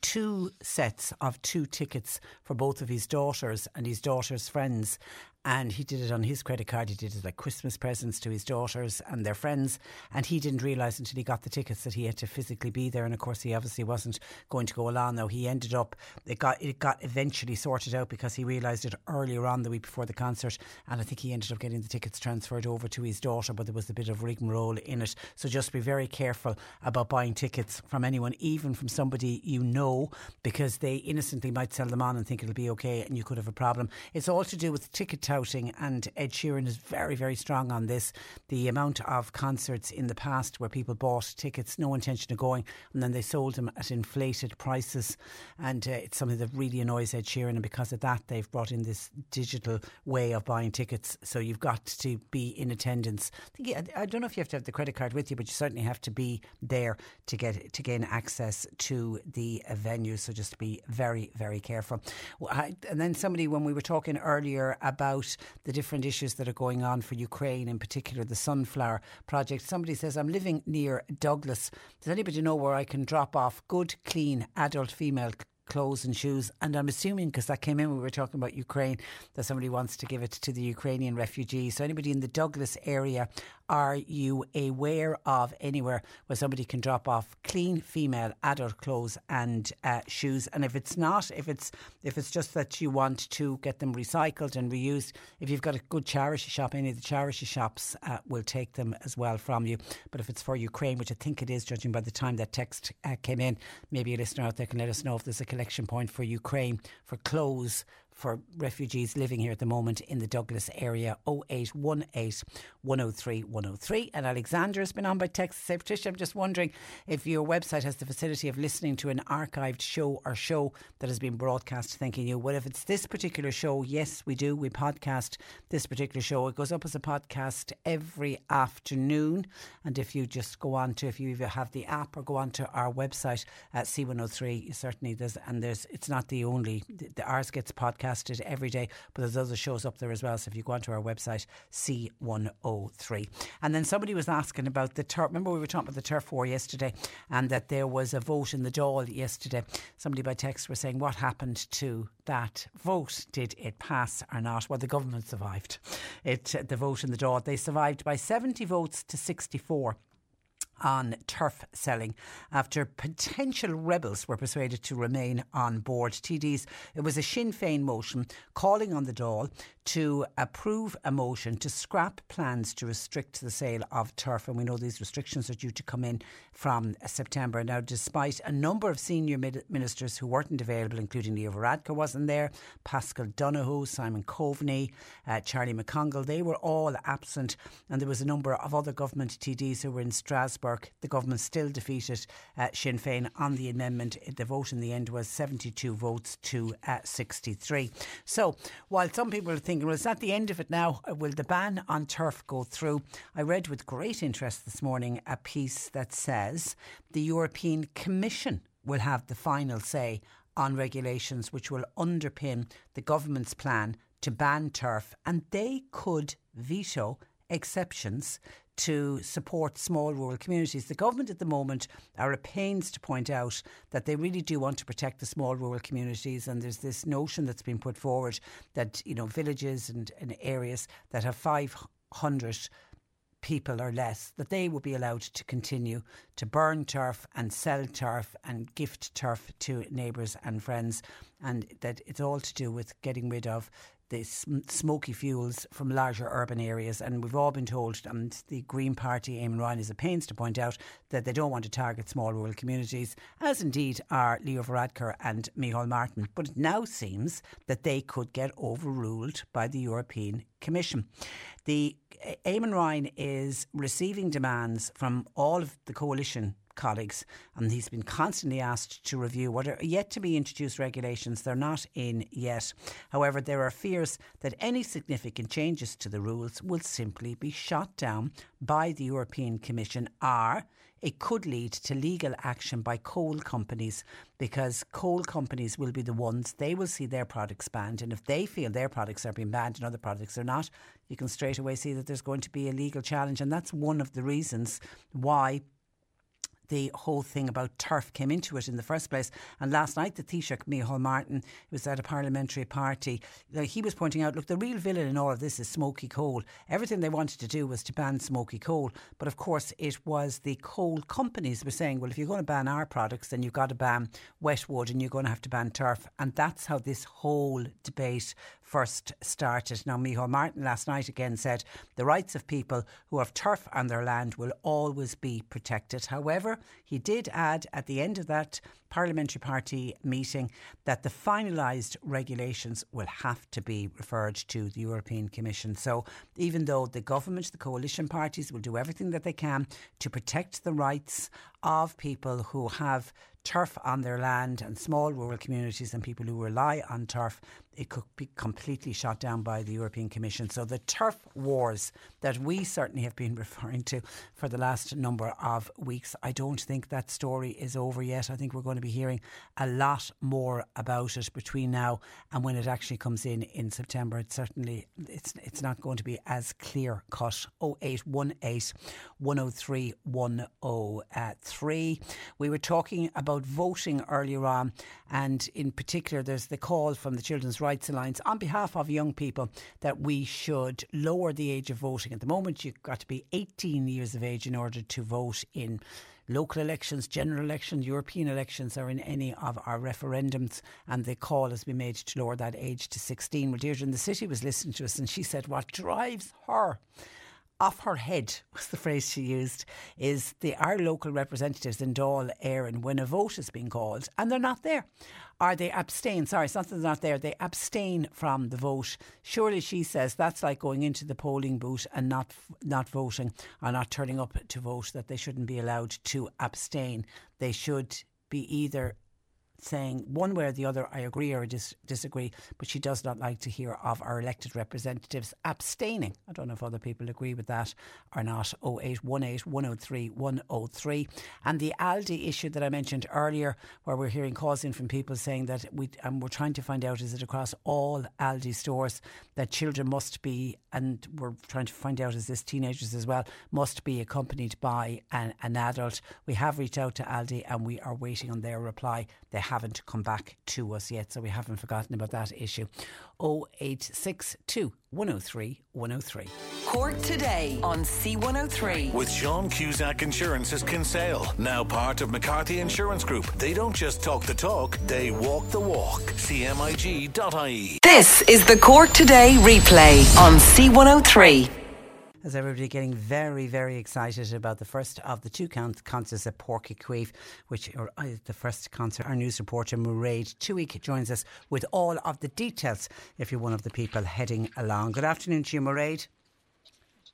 two sets of two tickets for both of his daughters and his daughters' friends. And he did it on his credit card. He did it like Christmas presents to his daughters and their friends, and he didn't realise until he got the tickets that he had to physically be there. And of course, he obviously wasn't going to go along. Though he ended up, it got it got eventually sorted out because he realised it earlier on the week before the concert, and I think he ended up getting the tickets transferred over to his daughter. But there was a bit of rigmarole in it, so just be very careful about buying tickets from anyone, even from somebody you know, because they innocently might sell them on and think it'll be okay, and you could have a problem. It's all to do with ticket touting, and Ed Sheeran is very, very strong on this. The amount of concerts in the past where people bought tickets, no intention of going, and then they sold them at inflated prices, and uh, it's something that really annoys Ed Sheeran. And because of that, they've brought in this digital way of buying tickets. So you've got to be in attendance. I, I don't know if you have to have the credit card with you, but you certainly have to be there to get to gain access to the venue. So just be very, very careful. And then somebody, when we were talking earlier about the different issues that are going on for Ukraine, in particular the Sunflower Project. Somebody says, I'm living near Douglas. Does anybody know where I can drop off good, clean, adult female clothes and shoes. And I'm assuming, because that came in we were talking about Ukraine, that somebody wants to give it to the Ukrainian refugees. So, anybody in the Douglas area, are you aware of anywhere where somebody can drop off clean female adult clothes and uh, shoes? And if it's not, if it's if it's just that you want to get them recycled and reused, if you've got a good charity shop, any of the charity shops uh, will take them as well from you. But if it's for Ukraine, which I think it is, judging by the time that text uh, came in, maybe a listener out there can let us know if there's a collection point for Ukraine for clothes for refugees living here at the moment in the Douglas area 0818 103 103. And Alexander has been on by text. Say, Patricia, I'm just wondering if your website has the facility of listening to an archived show or show that has been broadcast. Thanking you. Well, if it's this particular show, yes, we do. We podcast this particular show. It goes up as a podcast every afternoon. And if you just go on to, if you have the app or go on to our website at C103, certainly there's, and there's, it's not the only, the, the ours gets podcast podcasted every day, but there's other shows up there as well. So if you go onto our website, C103. And then somebody was asking about the turf. Remember, we were talking about the turf war yesterday and that there was a vote in the Dáil yesterday. Somebody by text was saying, What happened to that vote? Did it pass or not? Well, the government survived it, the vote in the Dáil. They survived by 70 votes to 64 on turf selling after potential rebels were persuaded to remain on board. TDs, it was a Sinn Féin motion calling on the Dáil to approve a motion to scrap plans to restrict the sale of turf. And we know these restrictions are due to come in from September. Now, despite a number of senior ministers who weren't available, including Leo Varadkar wasn't there, Paschal Donohoe, Simon Coveney, uh, Charlie McConalogue, they were all absent. And there was a number of other government TDs who were in Strasbourg the government still defeated uh, Sinn Féin on the amendment. The vote in the end was 72 votes to uh, 63. So while some people are thinking, well, is that the end of it now? Uh, will the ban on turf go through? I read with great interest this morning a piece that says the European Commission will have the final say on regulations which will underpin the government's plan to ban turf and they could veto exceptions to support small rural communities. The government at the moment are at pains to point out that they really do want to protect the small rural communities, and there's this notion that's been put forward that you know villages and, and areas that have 500 people or less, that they will be allowed to continue to burn turf and sell turf and gift turf to neighbours and friends, and that it's all to do with getting rid of the smoky fuels from larger urban areas. And we've all been told, and the Green Party, Eamon Ryan, is at pains to point out that they don't want to target small rural communities, as indeed are Leo Varadkar and Micheál Martin. But it now seems that they could get overruled by the European Commission. The Eamon Ryan is receiving demands from all of the coalition colleagues, and he's been constantly asked to review what are yet to be introduced regulations. They're not in yet. However, there are fears that any significant changes to the rules will simply be shot down by the European Commission, or it could lead to legal action by coal companies because coal companies will be the ones they will see their products banned, and if they feel their products are being banned and other products are not, you can straight away see that there's going to be a legal challenge, and that's one of the reasons why the whole thing about turf came into it in the first place. And last night, the Taoiseach, Micheál Martin, was at a parliamentary party, he was pointing out, look, the real villain in all of this is smoky coal. Everything they wanted to do was to ban smoky coal. But of course, it was the coal companies were saying, well, if you're going to ban our products, then you've got to ban wet wood and you're going to have to ban turf. And that's how this whole debate first started. Now, Micheál Martin last night again said the rights of people who have turf on their land will always be protected. However, he did add at the end of that parliamentary party meeting that the finalised regulations will have to be referred to the European Commission. So, even though the government, the coalition parties will do everything that they can to protect the rights of people who have turf on their land and small rural communities and people who rely on turf, it could be completely shot down by the European Commission. So the turf wars that we certainly have been referring to for the last number of weeks, I don't think that story is over yet. I think we're going to be hearing a lot more about it between now and when it actually comes in in September. It's certainly it's it's not going to be as clear cut. 0818 103 103. Uh, we were talking about voting earlier on, and in particular, there's the call from the Children's Rights Alliance on behalf of young people that we should lower the age of voting. At the moment, you've got to be 18 years of age in order to vote in local elections, general elections, European elections, or in any of our referendums. And the call has been made to lower that age to 16. Well, Deirdre in the city was listening to us and she said what drives her off her head was the phrase she used is the our local representatives in Dáil Éireann when a vote is being called and they're not there. Are they abstain sorry something's not there they abstain from the vote. Surely she says that's like going into the polling booth and not not voting or not turning up to vote that they shouldn't be allowed to abstain. They should be either saying one way or the other, I agree or dis- disagree, but she does not like to hear of our elected representatives abstaining. I don't know if other people agree with that or not. 0818 103 103. And the Aldi issue that I mentioned earlier, where we're hearing calls in from people saying that we, and we're trying to find out is it across all Aldi stores that children must be, and we're trying to find out is this teenagers as well, must be accompanied by an, an adult. We have reached out to Aldi and we are waiting on their reply. They haven't come back to us yet, so we haven't forgotten about that issue. 0862 103 103. Cork today on C103. With Sean Cusack Insurance's Kinsale, now part of McCarthy Insurance Group. They don't just talk the talk, they walk the walk. CMIG.ie. This is the Cork Today replay on C103 as everybody getting very, very excited about the first of the two concerts at Páirc Uí Chaoimh, which are uh, the first concert. Our news reporter Mairead Twohig joins us with all of the details if you're one of the people heading along. Good afternoon to you, Mairead.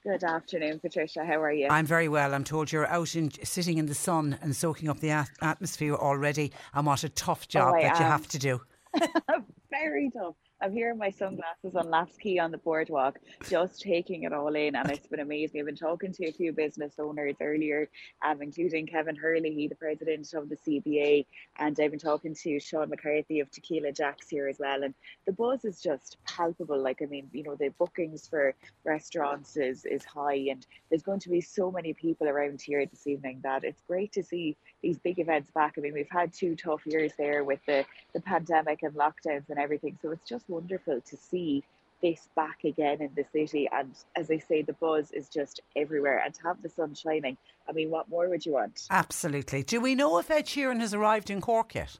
Good afternoon, Patricia. How are you? I'm very well. I'm told you're out in, sitting in the sun and soaking up the at- atmosphere already. And what a tough job oh, that am. you have to do. very tough. I'm here in my sunglasses on Lapps Quay on the boardwalk, just taking it all in, and it's been amazing. I've been talking to a few business owners earlier, um, including Kevin Hurley, the president of the CBA, and I've been talking to Sean McCarthy of Tequila Jacks here as well. And the buzz is just palpable. Like, I mean, you know, the bookings for restaurants is is high, and there's going to be so many people around here this evening that it's great to see these big events back. I mean, we've had two tough years there with the the pandemic and lockdowns and everything, so it's just wonderful to see this back again in the city. And as I say, the buzz is just everywhere. And to have the sun shining, I mean, what more would you want? Absolutely. Do we know if Ed Sheeran has arrived in Cork yet?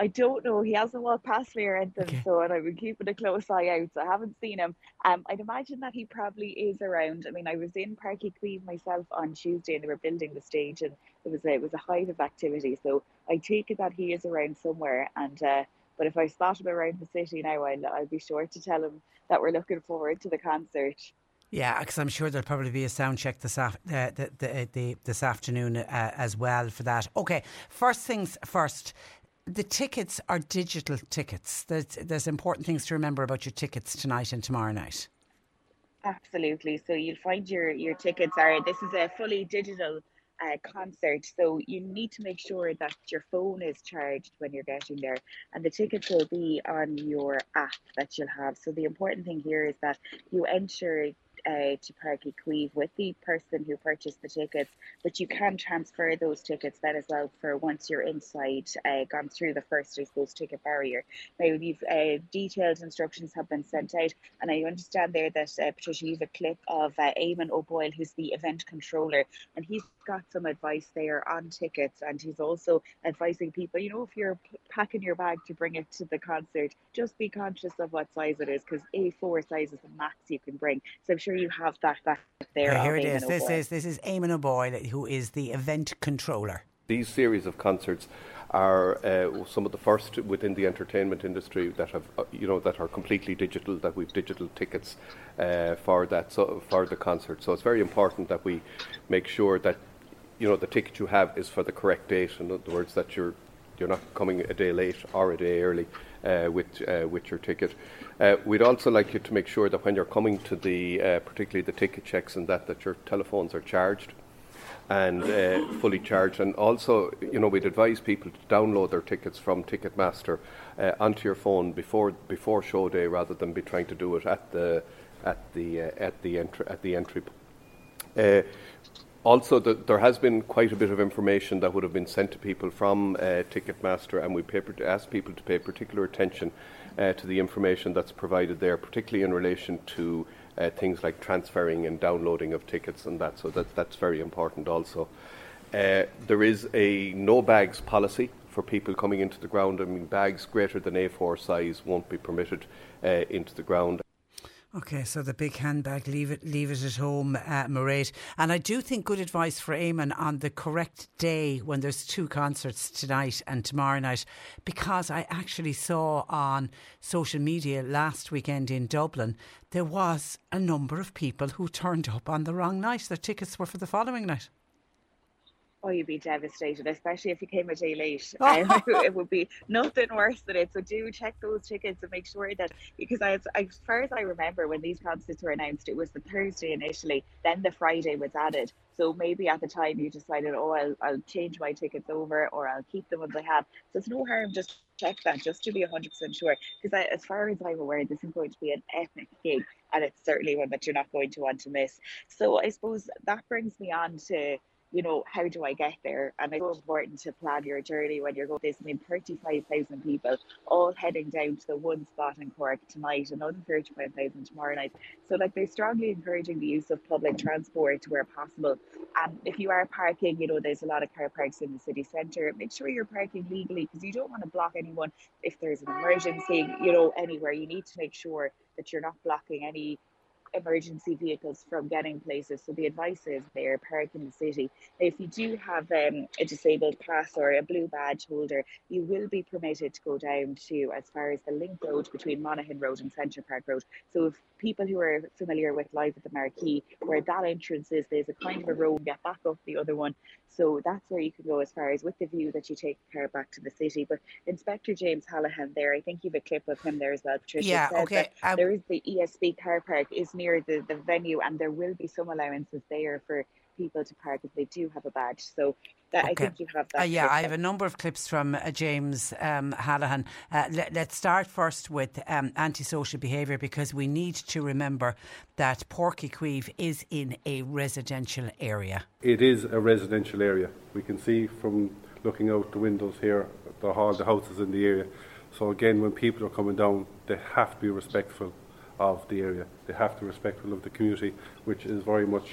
I don't know. He hasn't walked past me or anything, okay. so and I've been keeping a close eye out. So I haven't seen him. Um, I'd imagine that he probably is around. I mean, I was in Páirc Uí Chaoimh myself on Tuesday, and they were building the stage, and it was a, it was a height of activity. So I take it that he is around somewhere, and uh, but if I spot him around the city now, I'll, I'll be sure to tell him that we're looking forward to the concert. Yeah, because I'm sure there'll probably be a sound check this, af- uh, the, the, the, this afternoon uh, as well for that. Okay, first things first. The tickets are digital tickets. There's, there's important things to remember about your tickets tonight and tomorrow night. Absolutely. So you'll find your, your tickets are, this is a fully digital uh, concert. So you need to make sure that your phone is charged when you're getting there, and the tickets will be on your app that you'll have. So the important thing here is that you enter uh, to Páirc Uí with the person who purchased the tickets, but you can transfer those tickets then as well for once you're inside, uh, gone through the first, I suppose, ticket barrier. Now, these uh, detailed instructions have been sent out, and I understand there that uh, Patricia, you have a clip of uh, Eamon O'Boyle, who's the event controller, and he's got some advice there on tickets, and he's also advising people, you know, if you're p- packing your bag to bring it to the concert, just be conscious of what size it is, because A4 size is the max you can bring. So I'm sure you have that back there. here it Eamon is. This is this is Eamon O'Boyle, who is the event controller. These series of concerts are uh, some of the first within the entertainment industry that have, uh, you know, that are completely digital. That we've digital tickets uh, for that so, for the concert. So it's very important that we make sure that, you know, the ticket you have is for the correct date. In other words, that you're you're not coming a day late or a day early uh, with uh, with your ticket. Uh, we'd also like you to make sure that when you're coming to the, uh, particularly the ticket checks and that, that your telephones are charged and uh, fully charged. And also, you know, we'd advise people to download their tickets from Ticketmaster uh, onto your phone before before show day, rather than be trying to do it at the at the at the entry at the entry. Also, the, there has been quite a bit of information that would have been sent to people from uh, Ticketmaster, and we pay, ask people to pay particular attention uh, to the information that's provided there, particularly in relation to uh, things like transferring and downloading of tickets and that. So that, that's very important also. Uh, there is a no bags policy for people coming into the ground. I mean, bags greater than A4 size won't be permitted uh, into the ground. Okay, so the big handbag, leave it, leave it at home, uh, Mairead. And I do think good advice for Eamon on the correct day when there's two concerts tonight and tomorrow night, because I actually saw on social media last weekend in Dublin there was a number of people who turned up on the wrong night. Their tickets were for the following night. Oh, you'd be devastated, especially if you came a day late. Um, it would be nothing worse than it. So do check those tickets and make sure that because I, as far as I remember, when these concerts were announced, it was the Thursday initially, then the Friday was added. So maybe at the time you decided, oh, I'll, I'll change my tickets over or I'll keep the ones I have. So it's no harm just check that just to be 100% sure. Because as far as I'm aware, this is going to be an epic gig and it's certainly one that you're not going to want to miss. So I suppose that brings me on to you know, how do I get there? And it's so important to plan your journey when you're going this. I mean, 35,000 people all heading down to the one spot in Cork tonight, another 35,000 tomorrow night. So, like, they're strongly encouraging the use of public transport where possible. And if you are parking, you know, there's a lot of car parks in the city centre. Make sure you're parking legally because you don't want to block anyone if there's an emergency, you know, anywhere. You need to make sure that you're not blocking any emergency vehicles from getting places. So the advice is there, park in the city. If you do have um, a disabled pass or a blue badge holder, you will be permitted to go down to as far as the link road between Monahan Road and Centre Park Road. So if people who are familiar with Live at the Marquee, where that entrance is, there's a kind of a road, get back up the other one. So that's where you can go as far as with the view that you take the car back to the city. But Inspector James Hallahan there, I think you've a clip of him there as well, Patricia. Yeah, okay, um, there is the ESB car park is near the, the venue and there will be some allowances there for people to park if they do have a badge. So that I think you have that. Uh, yeah, I have there. a number of clips from uh, James um, Hallahan. Uh, let, let's start first with um, antisocial behaviour because we need to remember that Páirc Uí Chaoimh is in a residential area. It is a residential area. We can see from looking out the windows here, the hall, the houses in the area. So again, when people are coming down, they have to be respectful of the area. They have to be respectful of the community, which is very much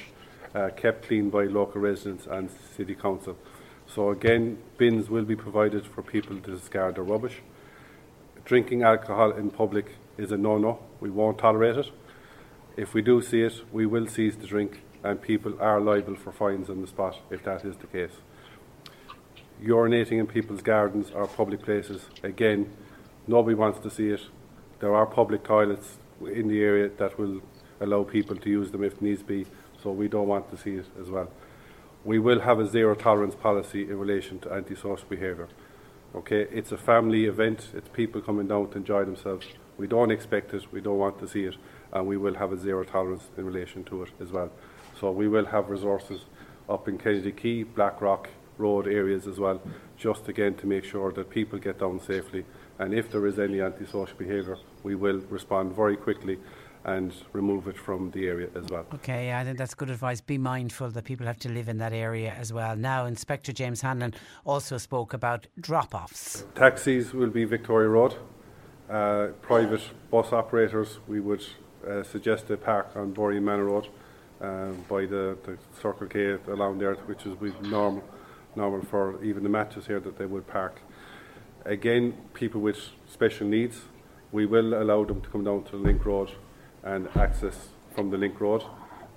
uh, kept clean by local residents and city council. So again, bins will be provided for people to discard their rubbish. Drinking alcohol in public is a no-no. We won't tolerate it. If we do see it, we will seize the drink, and people are liable for fines on the spot if that is the case. Urinating in people's gardens or public places, again, nobody wants to see it. There are public toilets in the area that will allow people to use them if needs be, so we don't want to see it as well. We will have a zero tolerance policy in relation to antisocial behaviour. Okay, it's a family event, it's people coming down to enjoy themselves. We don't expect it, we don't want to see it, and we will have a zero tolerance in relation to it as well. So we will have resources up in Kennedy Quay, Blackrock Road areas as well, just again to make sure that people get down safely. And if there is any antisocial behaviour, we will respond very quickly and remove it from the area as well. Okay, I think that's good advice. Be mindful that people have to live in that area as well. Now, Inspector James Hanlon also spoke about drop offs. Taxis will be Victoria Road. Uh, private bus operators, we would uh, suggest they park on Boreenmanna Road um, by the, the Circle K along there, which is normal, normal for even the matches here that they would park. Again, people with special needs, we will allow them to come down to the Link Road and access from the Link Road,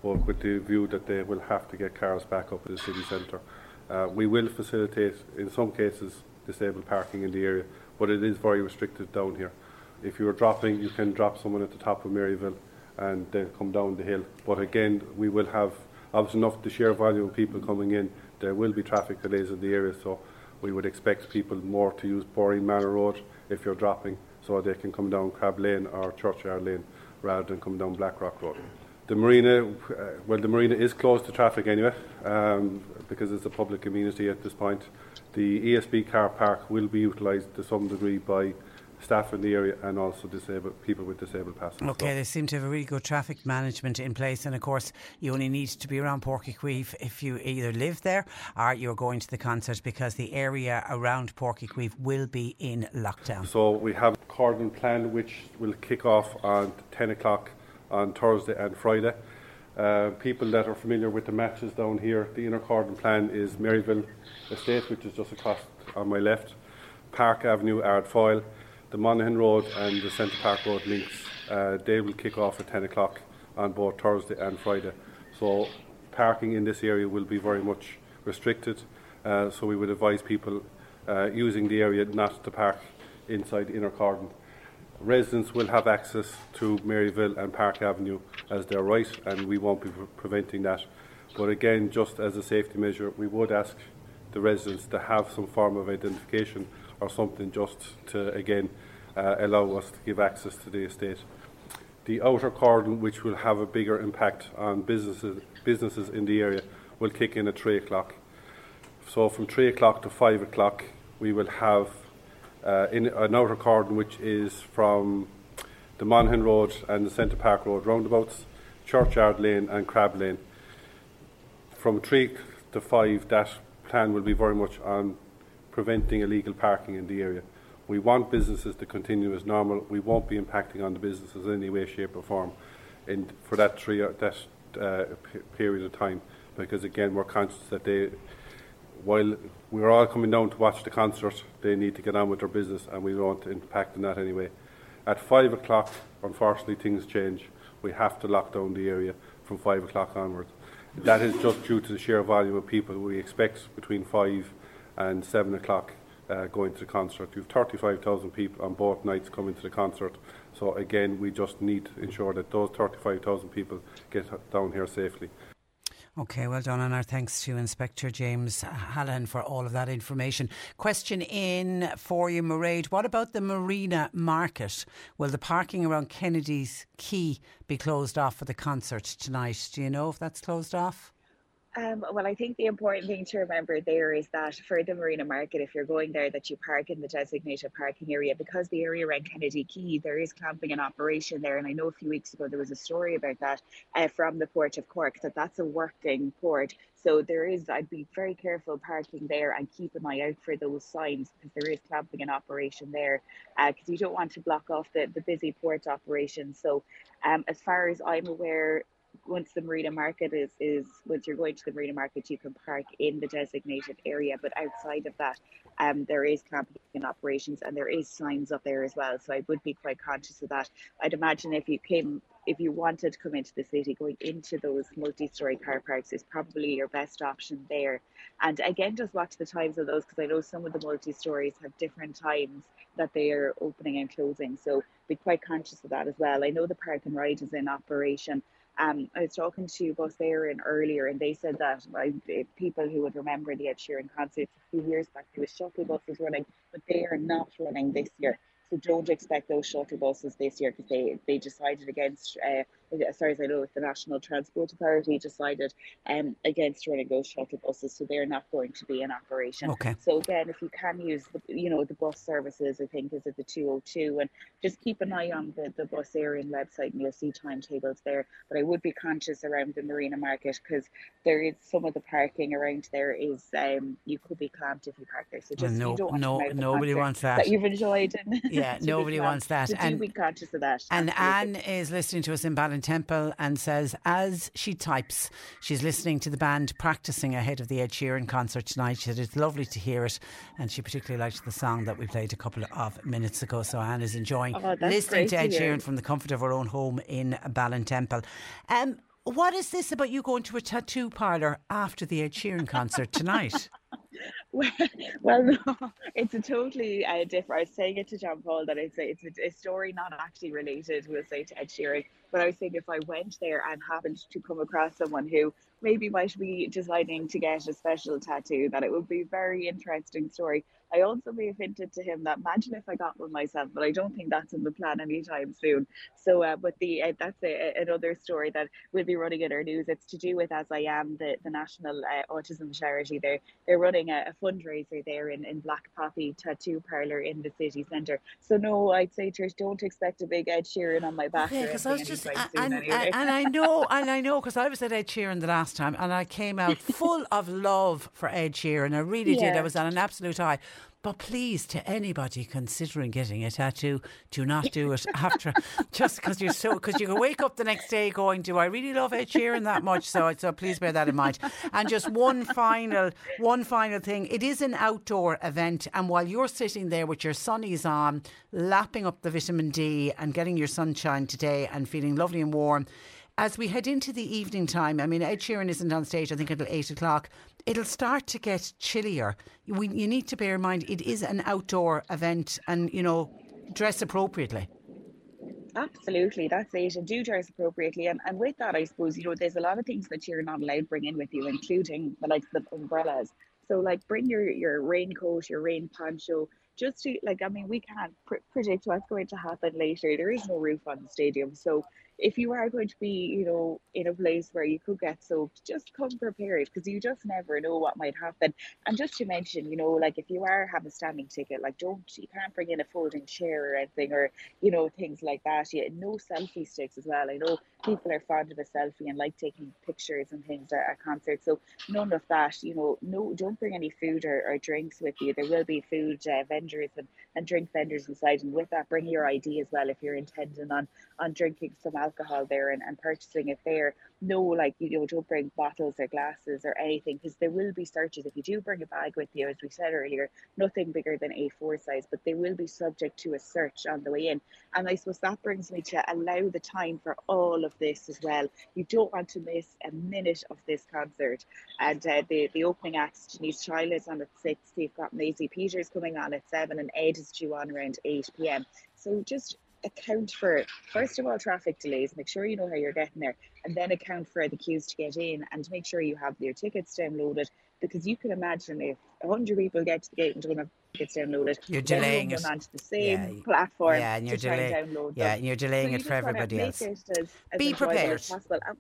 but with the view that they will have to get cars back up to the city centre. Uh, we will facilitate, in some cases, disabled parking in the area, but it is very restricted down here. If you are dropping, you can drop someone at the top of Maryville and then come down the hill. But again, we will have obviously enough the sheer volume of people coming in. There will be traffic delays in the area, so we would expect people more to use Boreenmanna Road if you're dropping, so they can come down Crab Lane or Churchyard Lane rather than come down Blackrock Road. The marina, uh, well, the marina is closed to traffic anyway, um, because it's a public amenity at this point. The ESB car park will be utilised to some degree by staff in the area and also disabled people with disabled passengers. Okay, they seem to have a really good traffic management in place, and of course, you only need to be around Uí if you either live there or you're going to the concert because the area around Uí will be in lockdown. So we have a cordon plan which will kick off on 10 o'clock on Thursday and Friday. Uh, people that are familiar with the matches down here, the inner cordon plan is Maryville Estate, which is just across on my left, Park Avenue, Ardfoyle, the Monahan Road and the Centre Park Road links. Uh, they will kick off at 10 o'clock on both Thursday and Friday. So parking in this area will be very much restricted. Uh, so we would advise people uh, using the area not to park inside inner cordon residents will have access to Maryville and Park Avenue as their right, and we won't be preventing that. But again, just as a safety measure, we would ask the residents to have some form of identification or something just to, again, uh, allow us to give access to the estate. The outer cordon, which will have a bigger impact on businesses, businesses in the area, will kick in at 3 o'clock. So from 3 o'clock to 5 o'clock, we will have uh, in an outer cordon which is from the Monahan Road and the Centre Park Road roundabouts, Churchyard Lane and Crab Lane. From 3 to 5, that plan will be very much on preventing illegal parking in the area. We want businesses to continue as normal. We won't be impacting on the businesses in any way, shape, or form in, for that, three, that uh, period of time because, again, we're conscious that they while we're all coming down to watch the concert, they need to get on with their business, and we don't impact on that anyway. At five o'clock, unfortunately, things change. We have to lock down the area from five o'clock onwards. That is just due to the sheer volume of people we expect between five and seven o'clock uh, going to the concert. You've 35,000 people on both nights coming to the concert. So again, we just need to ensure that those 35,000 people get down here safely. Okay, well done, and our thanks to Inspector James Hallan for all of that information. Question in for you, Mairead. What about the Marina Market? Will the parking around Kennedy's Quay be closed off for the concert tonight? Do you know if that's closed off? Um, well, I think the important thing to remember there is that for the Marina Market, if you're going there, that you park in the designated parking area because the area around Kennedy Quay, there is clamping in operation there. And I know a few weeks ago there was a story about that uh, from the Port of Cork that that's a working port. So there is, I'd be very careful parking there and keep an eye out for those signs because there is clamping in operation there because uh, you don't want to block off the, the busy port operation. So um, as far as I'm aware, once the marina market is is once you're going to the marina market you can park in the designated area but outside of that um there is camping operations and there is signs up there as well so i would be quite conscious of that. I'd imagine if you came if you wanted to come into the city going into those multi-story car parks is probably your best option there. And again just watch the times of those because i know some of the multi-stories have different times that they are opening and closing so be quite conscious of that as well. I know the park and ride is in operation um, I was talking to Bus Éireann earlier, and they said that people who would remember the Ed Sheeran concert a few years back, there was shuttle buses running, but they are not running this year. So don't expect those shuttle buses this year because they, they decided against uh, as far as I know, the National Transport Authority decided um, against running those shuttle buses, so they're not going to be in operation. Okay. So again, if you can use the, you know, the bus services, I think is at the 202, and just keep an eye on the, the bus Éireann website, and you'll see timetables there. But I would be conscious around the Marina Market because there is some of the parking around there is um, you could be clamped if you park there. So just no, you don't want no, to come out nobody wants that. that you've enjoyed. And Yeah, nobody wants that. So And- be conscious of that. And absolutely. Anne is listening to us in Ballintemple and says, as she types, she's listening to the band practicing ahead of the Ed Sheeran concert tonight. She said it's lovely to hear it, and she particularly liked the song that we played a couple of minutes ago. So Anne is enjoying Oh, listening to to Ed. Sheeran from the comfort of her own home in Ballintemple. Um, what is this about you going to a tattoo parlour after the Ed Sheeran concert tonight? Well, well, no, it's a totally uh, different. I was saying it to John Paul that it's a, it's a, a story not actually related, we'll say, to Ed Sheeran. But I was saying if I went there and happened to come across someone who maybe might be deciding to get a special tattoo, that it would be a very interesting story. I also may have hinted to him that imagine if I got one myself, but I don't think that's in the plan anytime soon. So, uh, but the uh, that's a, another story that we'll be running in our news. It's to do with As I Am, the, the national uh, autism charity. They're they're running a, a fundraiser there in, in Black Poppy Tattoo Parlor in the city centre. So no, I'd say her, don't expect a big Ed Sheeran on my back. Yeah, because I was just, and, soon and, anyway. and I know, and I know, because I was at Ed Sheeran the last time, and I came out full of love for Ed Sheeran. I really did. I was on an absolute high. But please, to anybody considering getting a tattoo, do not do it after, just because you're so, because you can wake up the next day going, "Do I really love Ed Sheeran that much?" So, so please bear that in mind. And just one final, one final thing. It is an outdoor event, and while you're sitting there with your sunnies on, lapping up the vitamin D and getting your sunshine today, and feeling lovely and warm. As we head into the evening time, I mean, Ed Sheeran isn't on stage, I think, until eight o'clock. It'll start to get chillier. We, you need to bear in mind it is an outdoor event and, you know, dress appropriately. Absolutely, that's it. And do dress appropriately. And, and with that, I suppose, you know, there's a lot of things that you're not allowed to bring in with you, including the likes of umbrellas. So, like, bring your, your raincoat, your rain poncho, just to, like, I mean, we can't pr- predict what's going to happen later. There is no roof on the stadium. So, if you are going to be, you know, in a place where you could get soaked, just come prepared because you just never know what might happen. And just to mention, you know, like if you are have a standing ticket, like don't you can't bring in a folding chair or anything or you know things like that. Yeah, no selfie sticks as well. I know people are fond of a selfie and like taking pictures and things at, at concerts, so none of that. You know, no, don't bring any food or, or drinks with you. There will be food uh, vendors and, and drink vendors inside, and with that, bring your ID as well if you're intending on on drinking some alcohol there and, and purchasing it there. No, like you know, don't bring bottles or glasses or anything because there will be searches. If you do bring a bag with you, as we said earlier, nothing bigger than A4 size, but they will be subject to a search on the way in. And I suppose that brings me to allow the time for all of this as well. You don't want to miss a minute of this concert. And uh, the, the opening acts, Denise Chaila is on at 6, they've got Maisie Peters coming on at 7, and Ed is due on around 8 pm. So just account for first of all traffic delays make sure you know how you're getting there and then account for the queues to get in and make sure you have your tickets downloaded because you can imagine if 100 people get to the gate and don't have tickets downloaded You're delaying it. onto the same Yeah, platform yeah, and you're to try and download yeah, them. and you're delaying So you it for everybody else. as, as Be prepared. as. And um,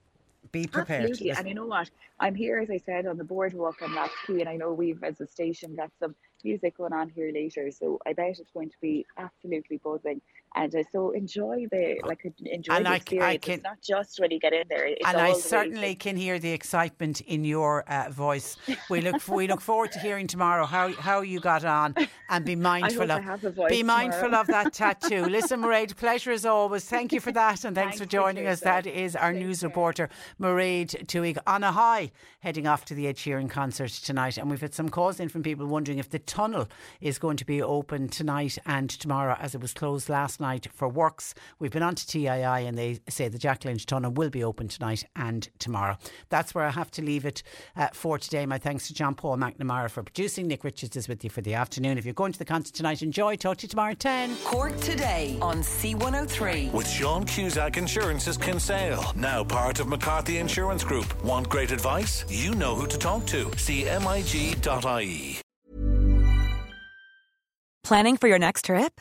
Be prepared. Absolutely. Yes. And you know what? I'm here, as I said, on the boardwalk on Lough Key, and I know we've, as a station, got some music going on here later. So I bet it's going to be absolutely buzzing. And uh, so enjoy the like enjoy And the I c- I experience. can- it's not just when you get in there. It's and I certainly can hear the excitement in your uh, voice. We look we look forward to hearing tomorrow how how you got on, and be mindful of have a voice be mindful tomorrow. of that tattoo. Listen, Mairead, pleasure as always. Thank you for that, and thanks, Thanks, for joining us. That is our news reporter Mairead Twohig on a high, heading off to the Ed Sheeran concert tonight. And we've had some calls in from people wondering if the tunnel is going to be open tonight and tomorrow, as it was closed last night for works. We've been on to TII, and they say the Jack Lynch tunnel will be open tonight and tomorrow. That's where I have to leave it uh, for today. My thanks to John Paul McNamara for producing. Nick Richards is with you for the afternoon. If you're going to the concert tonight, enjoy. Talk to you tomorrow at 10. Cork today on C103. With Sean Cusack Insurance's Kinsale, now part of McCarthy Insurance Group. Want great advice? You know who to talk to. CMIG.ie. Planning for your next trip?